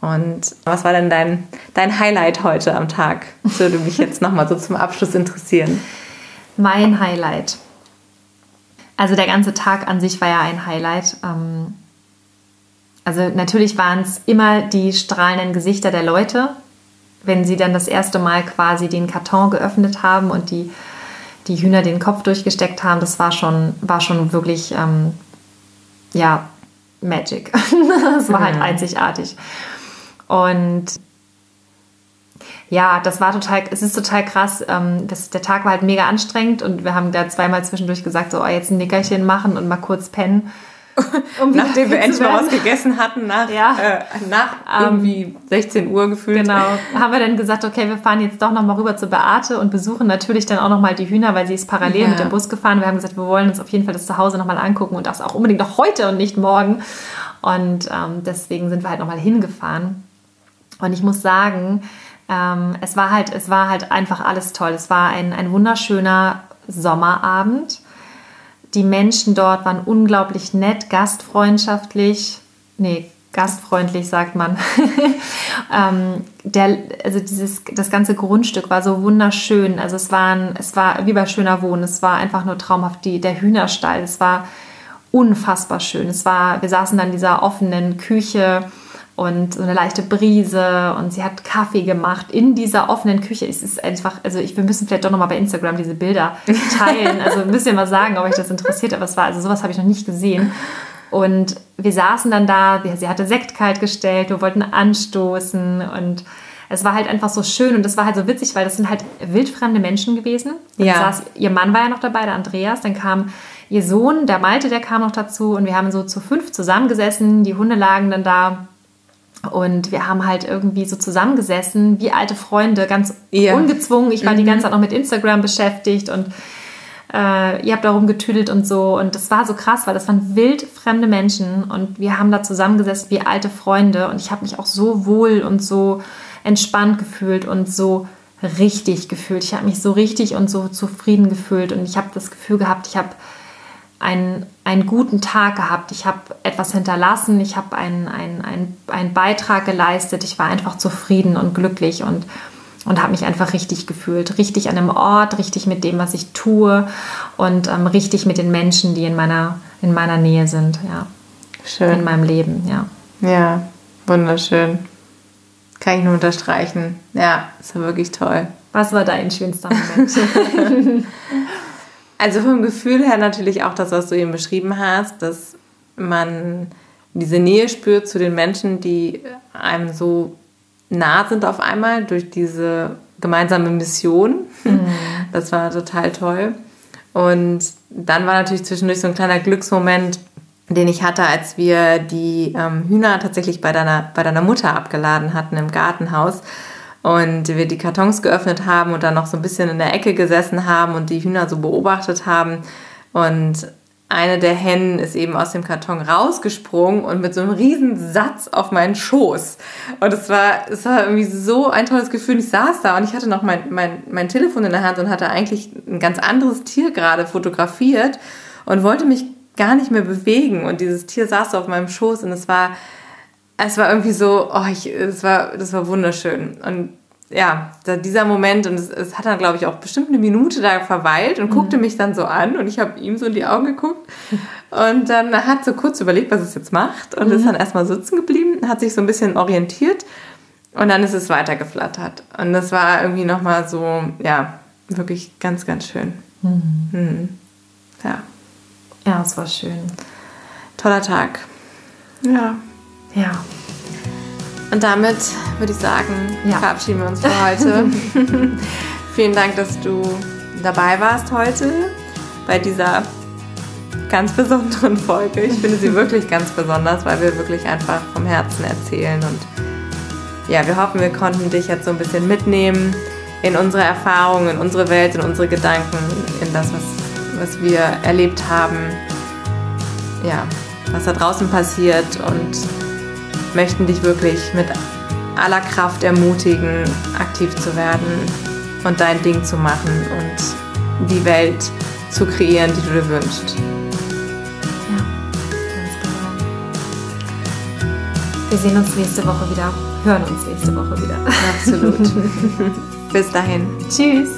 Und was war denn dein, dein Highlight heute am Tag? Das würde mich jetzt nochmal so zum Abschluss interessieren. Mein Highlight. Also der ganze Tag an sich war ja ein Highlight. Ähm, also natürlich waren es immer die strahlenden Gesichter der Leute, wenn sie dann das erste Mal quasi den Karton geöffnet haben und die, die Hühner den Kopf durchgesteckt haben. Das war schon, war schon wirklich, ähm, ja, Magic. [laughs] das war halt einzigartig. Und ja, das war total, es ist total krass. Ähm, das, der Tag war halt mega anstrengend und wir haben da zweimal zwischendurch gesagt, so oh, jetzt ein Nickerchen machen und mal kurz pennen. [laughs] Um Nachdem wir endlich mal was gegessen hatten, nach, ja. äh, nach ähm, irgendwie 16 Uhr gefühlt. Genau, haben wir dann gesagt, okay, wir fahren jetzt doch nochmal rüber zu Beate und besuchen natürlich dann auch nochmal die Hühner, weil sie ist parallel ja. mit dem Bus gefahren. Wir haben gesagt, wir wollen uns auf jeden Fall das Zuhause nochmal angucken und das auch unbedingt noch heute und nicht morgen. Und ähm, deswegen sind wir halt nochmal hingefahren. Und ich muss sagen, ähm, es war halt, es war halt einfach alles toll. Es war ein, ein wunderschöner Sommerabend. Die Menschen dort waren unglaublich nett, gastfreundschaftlich. Nee, gastfreundlich sagt man. [laughs] ähm, der, also dieses, das ganze Grundstück war so wunderschön. Also es, waren, es war wie bei schöner Wohnen. Es war einfach nur traumhaft. Die, der Hühnerstall, es war unfassbar schön. Es war, wir saßen dann in dieser offenen Küche und so eine leichte Brise und sie hat Kaffee gemacht in dieser offenen Küche. Es ist einfach, also ich, wir müssen vielleicht doch nochmal bei Instagram diese Bilder teilen. Also müsst ihr mal sagen, ob euch das interessiert, aber es war, also sowas habe ich noch nicht gesehen. Und wir saßen dann da, sie hatte Sekt kalt gestellt, wir wollten anstoßen und es war halt einfach so schön und es war halt so witzig, weil das sind halt wildfremde Menschen gewesen. Ja. saß, ihr Mann war ja noch dabei, der Andreas, dann kam ihr Sohn, der Malte, der kam noch dazu und wir haben so zu fünf zusammengesessen, die Hunde lagen dann da und wir haben halt irgendwie so zusammengesessen, wie alte Freunde, ganz Ja. ungezwungen. Ich war die ganze Zeit noch mit Instagram beschäftigt und äh, ihr habt da rumgetüdelt und so. Und das war so krass, weil das waren wildfremde Menschen und wir haben da zusammengesessen wie alte Freunde. Und ich habe mich auch so wohl und so entspannt gefühlt und so richtig gefühlt. Ich habe mich so richtig und so zufrieden gefühlt und ich habe das Gefühl gehabt, ich habe einen, einen guten Tag gehabt. Ich habe etwas hinterlassen, ich habe einen, einen, einen, einen Beitrag geleistet. Ich war einfach zufrieden und glücklich und, und habe mich einfach richtig gefühlt. Richtig an einem Ort, richtig mit dem, was ich tue und ähm, richtig mit den Menschen, die in meiner, in meiner Nähe sind, ja. In Schön. meinem Leben, ja. Ja, wunderschön. Kann ich nur unterstreichen. Ja, ist ja wirklich toll. Was war dein schönster Moment? [laughs] Also vom Gefühl her natürlich auch das, was du eben beschrieben hast, dass man diese Nähe spürt zu den Menschen, die einem so nah sind auf einmal durch diese gemeinsame Mission. [laughs] Das war total toll. Und dann war natürlich zwischendurch so ein kleiner Glücksmoment, den ich hatte, als wir die ähm, Hühner tatsächlich bei deiner, bei deiner Mutter abgeladen hatten im Gartenhaus und wir die Kartons geöffnet haben und dann noch so ein bisschen in der Ecke gesessen haben und die Hühner so beobachtet haben. Und eine der Hennen ist eben aus dem Karton rausgesprungen und mit so einem riesen Satz auf meinen Schoß. Und es war, es war irgendwie so ein tolles Gefühl. Ich saß da und ich hatte noch mein, mein, mein Telefon in der Hand und hatte eigentlich ein ganz anderes Tier gerade fotografiert und wollte mich gar nicht mehr bewegen. Und dieses Tier saß auf meinem Schoß und es war, es war irgendwie so, oh, ich, es war, das war wunderschön. Und ja, dieser Moment, und es, es hat dann, glaube ich, auch bestimmt eine Minute da verweilt und guckte mich dann so an und ich habe ihm so in die Augen geguckt. [laughs] Und dann hat so kurz überlegt, was es jetzt macht und ist dann erstmal sitzen geblieben, hat sich so ein bisschen orientiert und dann ist es weitergeflattert. Und das war irgendwie nochmal so, ja, wirklich ganz, ganz schön. Mhm. Ja, ja, es war schön. toller Tag. Ja. Ja. Und damit würde ich sagen, Ja. verabschieden wir uns für heute. [laughs] Vielen Dank, dass du dabei warst heute bei dieser ganz besonderen Folge. Ich finde sie wirklich ganz besonders, weil wir wirklich einfach vom Herzen erzählen. Und ja, wir hoffen, wir konnten dich jetzt so ein bisschen mitnehmen in unsere Erfahrungen, in unsere Welt, in unsere Gedanken, in das, was, was wir erlebt haben. Ja, was da draußen passiert und möchten dich wirklich mit aller Kraft ermutigen, aktiv zu werden und dein Ding zu machen und die Welt zu kreieren, die du dir wünschst. Ja, ganz genau. Wir sehen uns nächste Woche wieder, hören uns nächste Woche wieder. Absolut. [laughs] Bis dahin. Tschüss.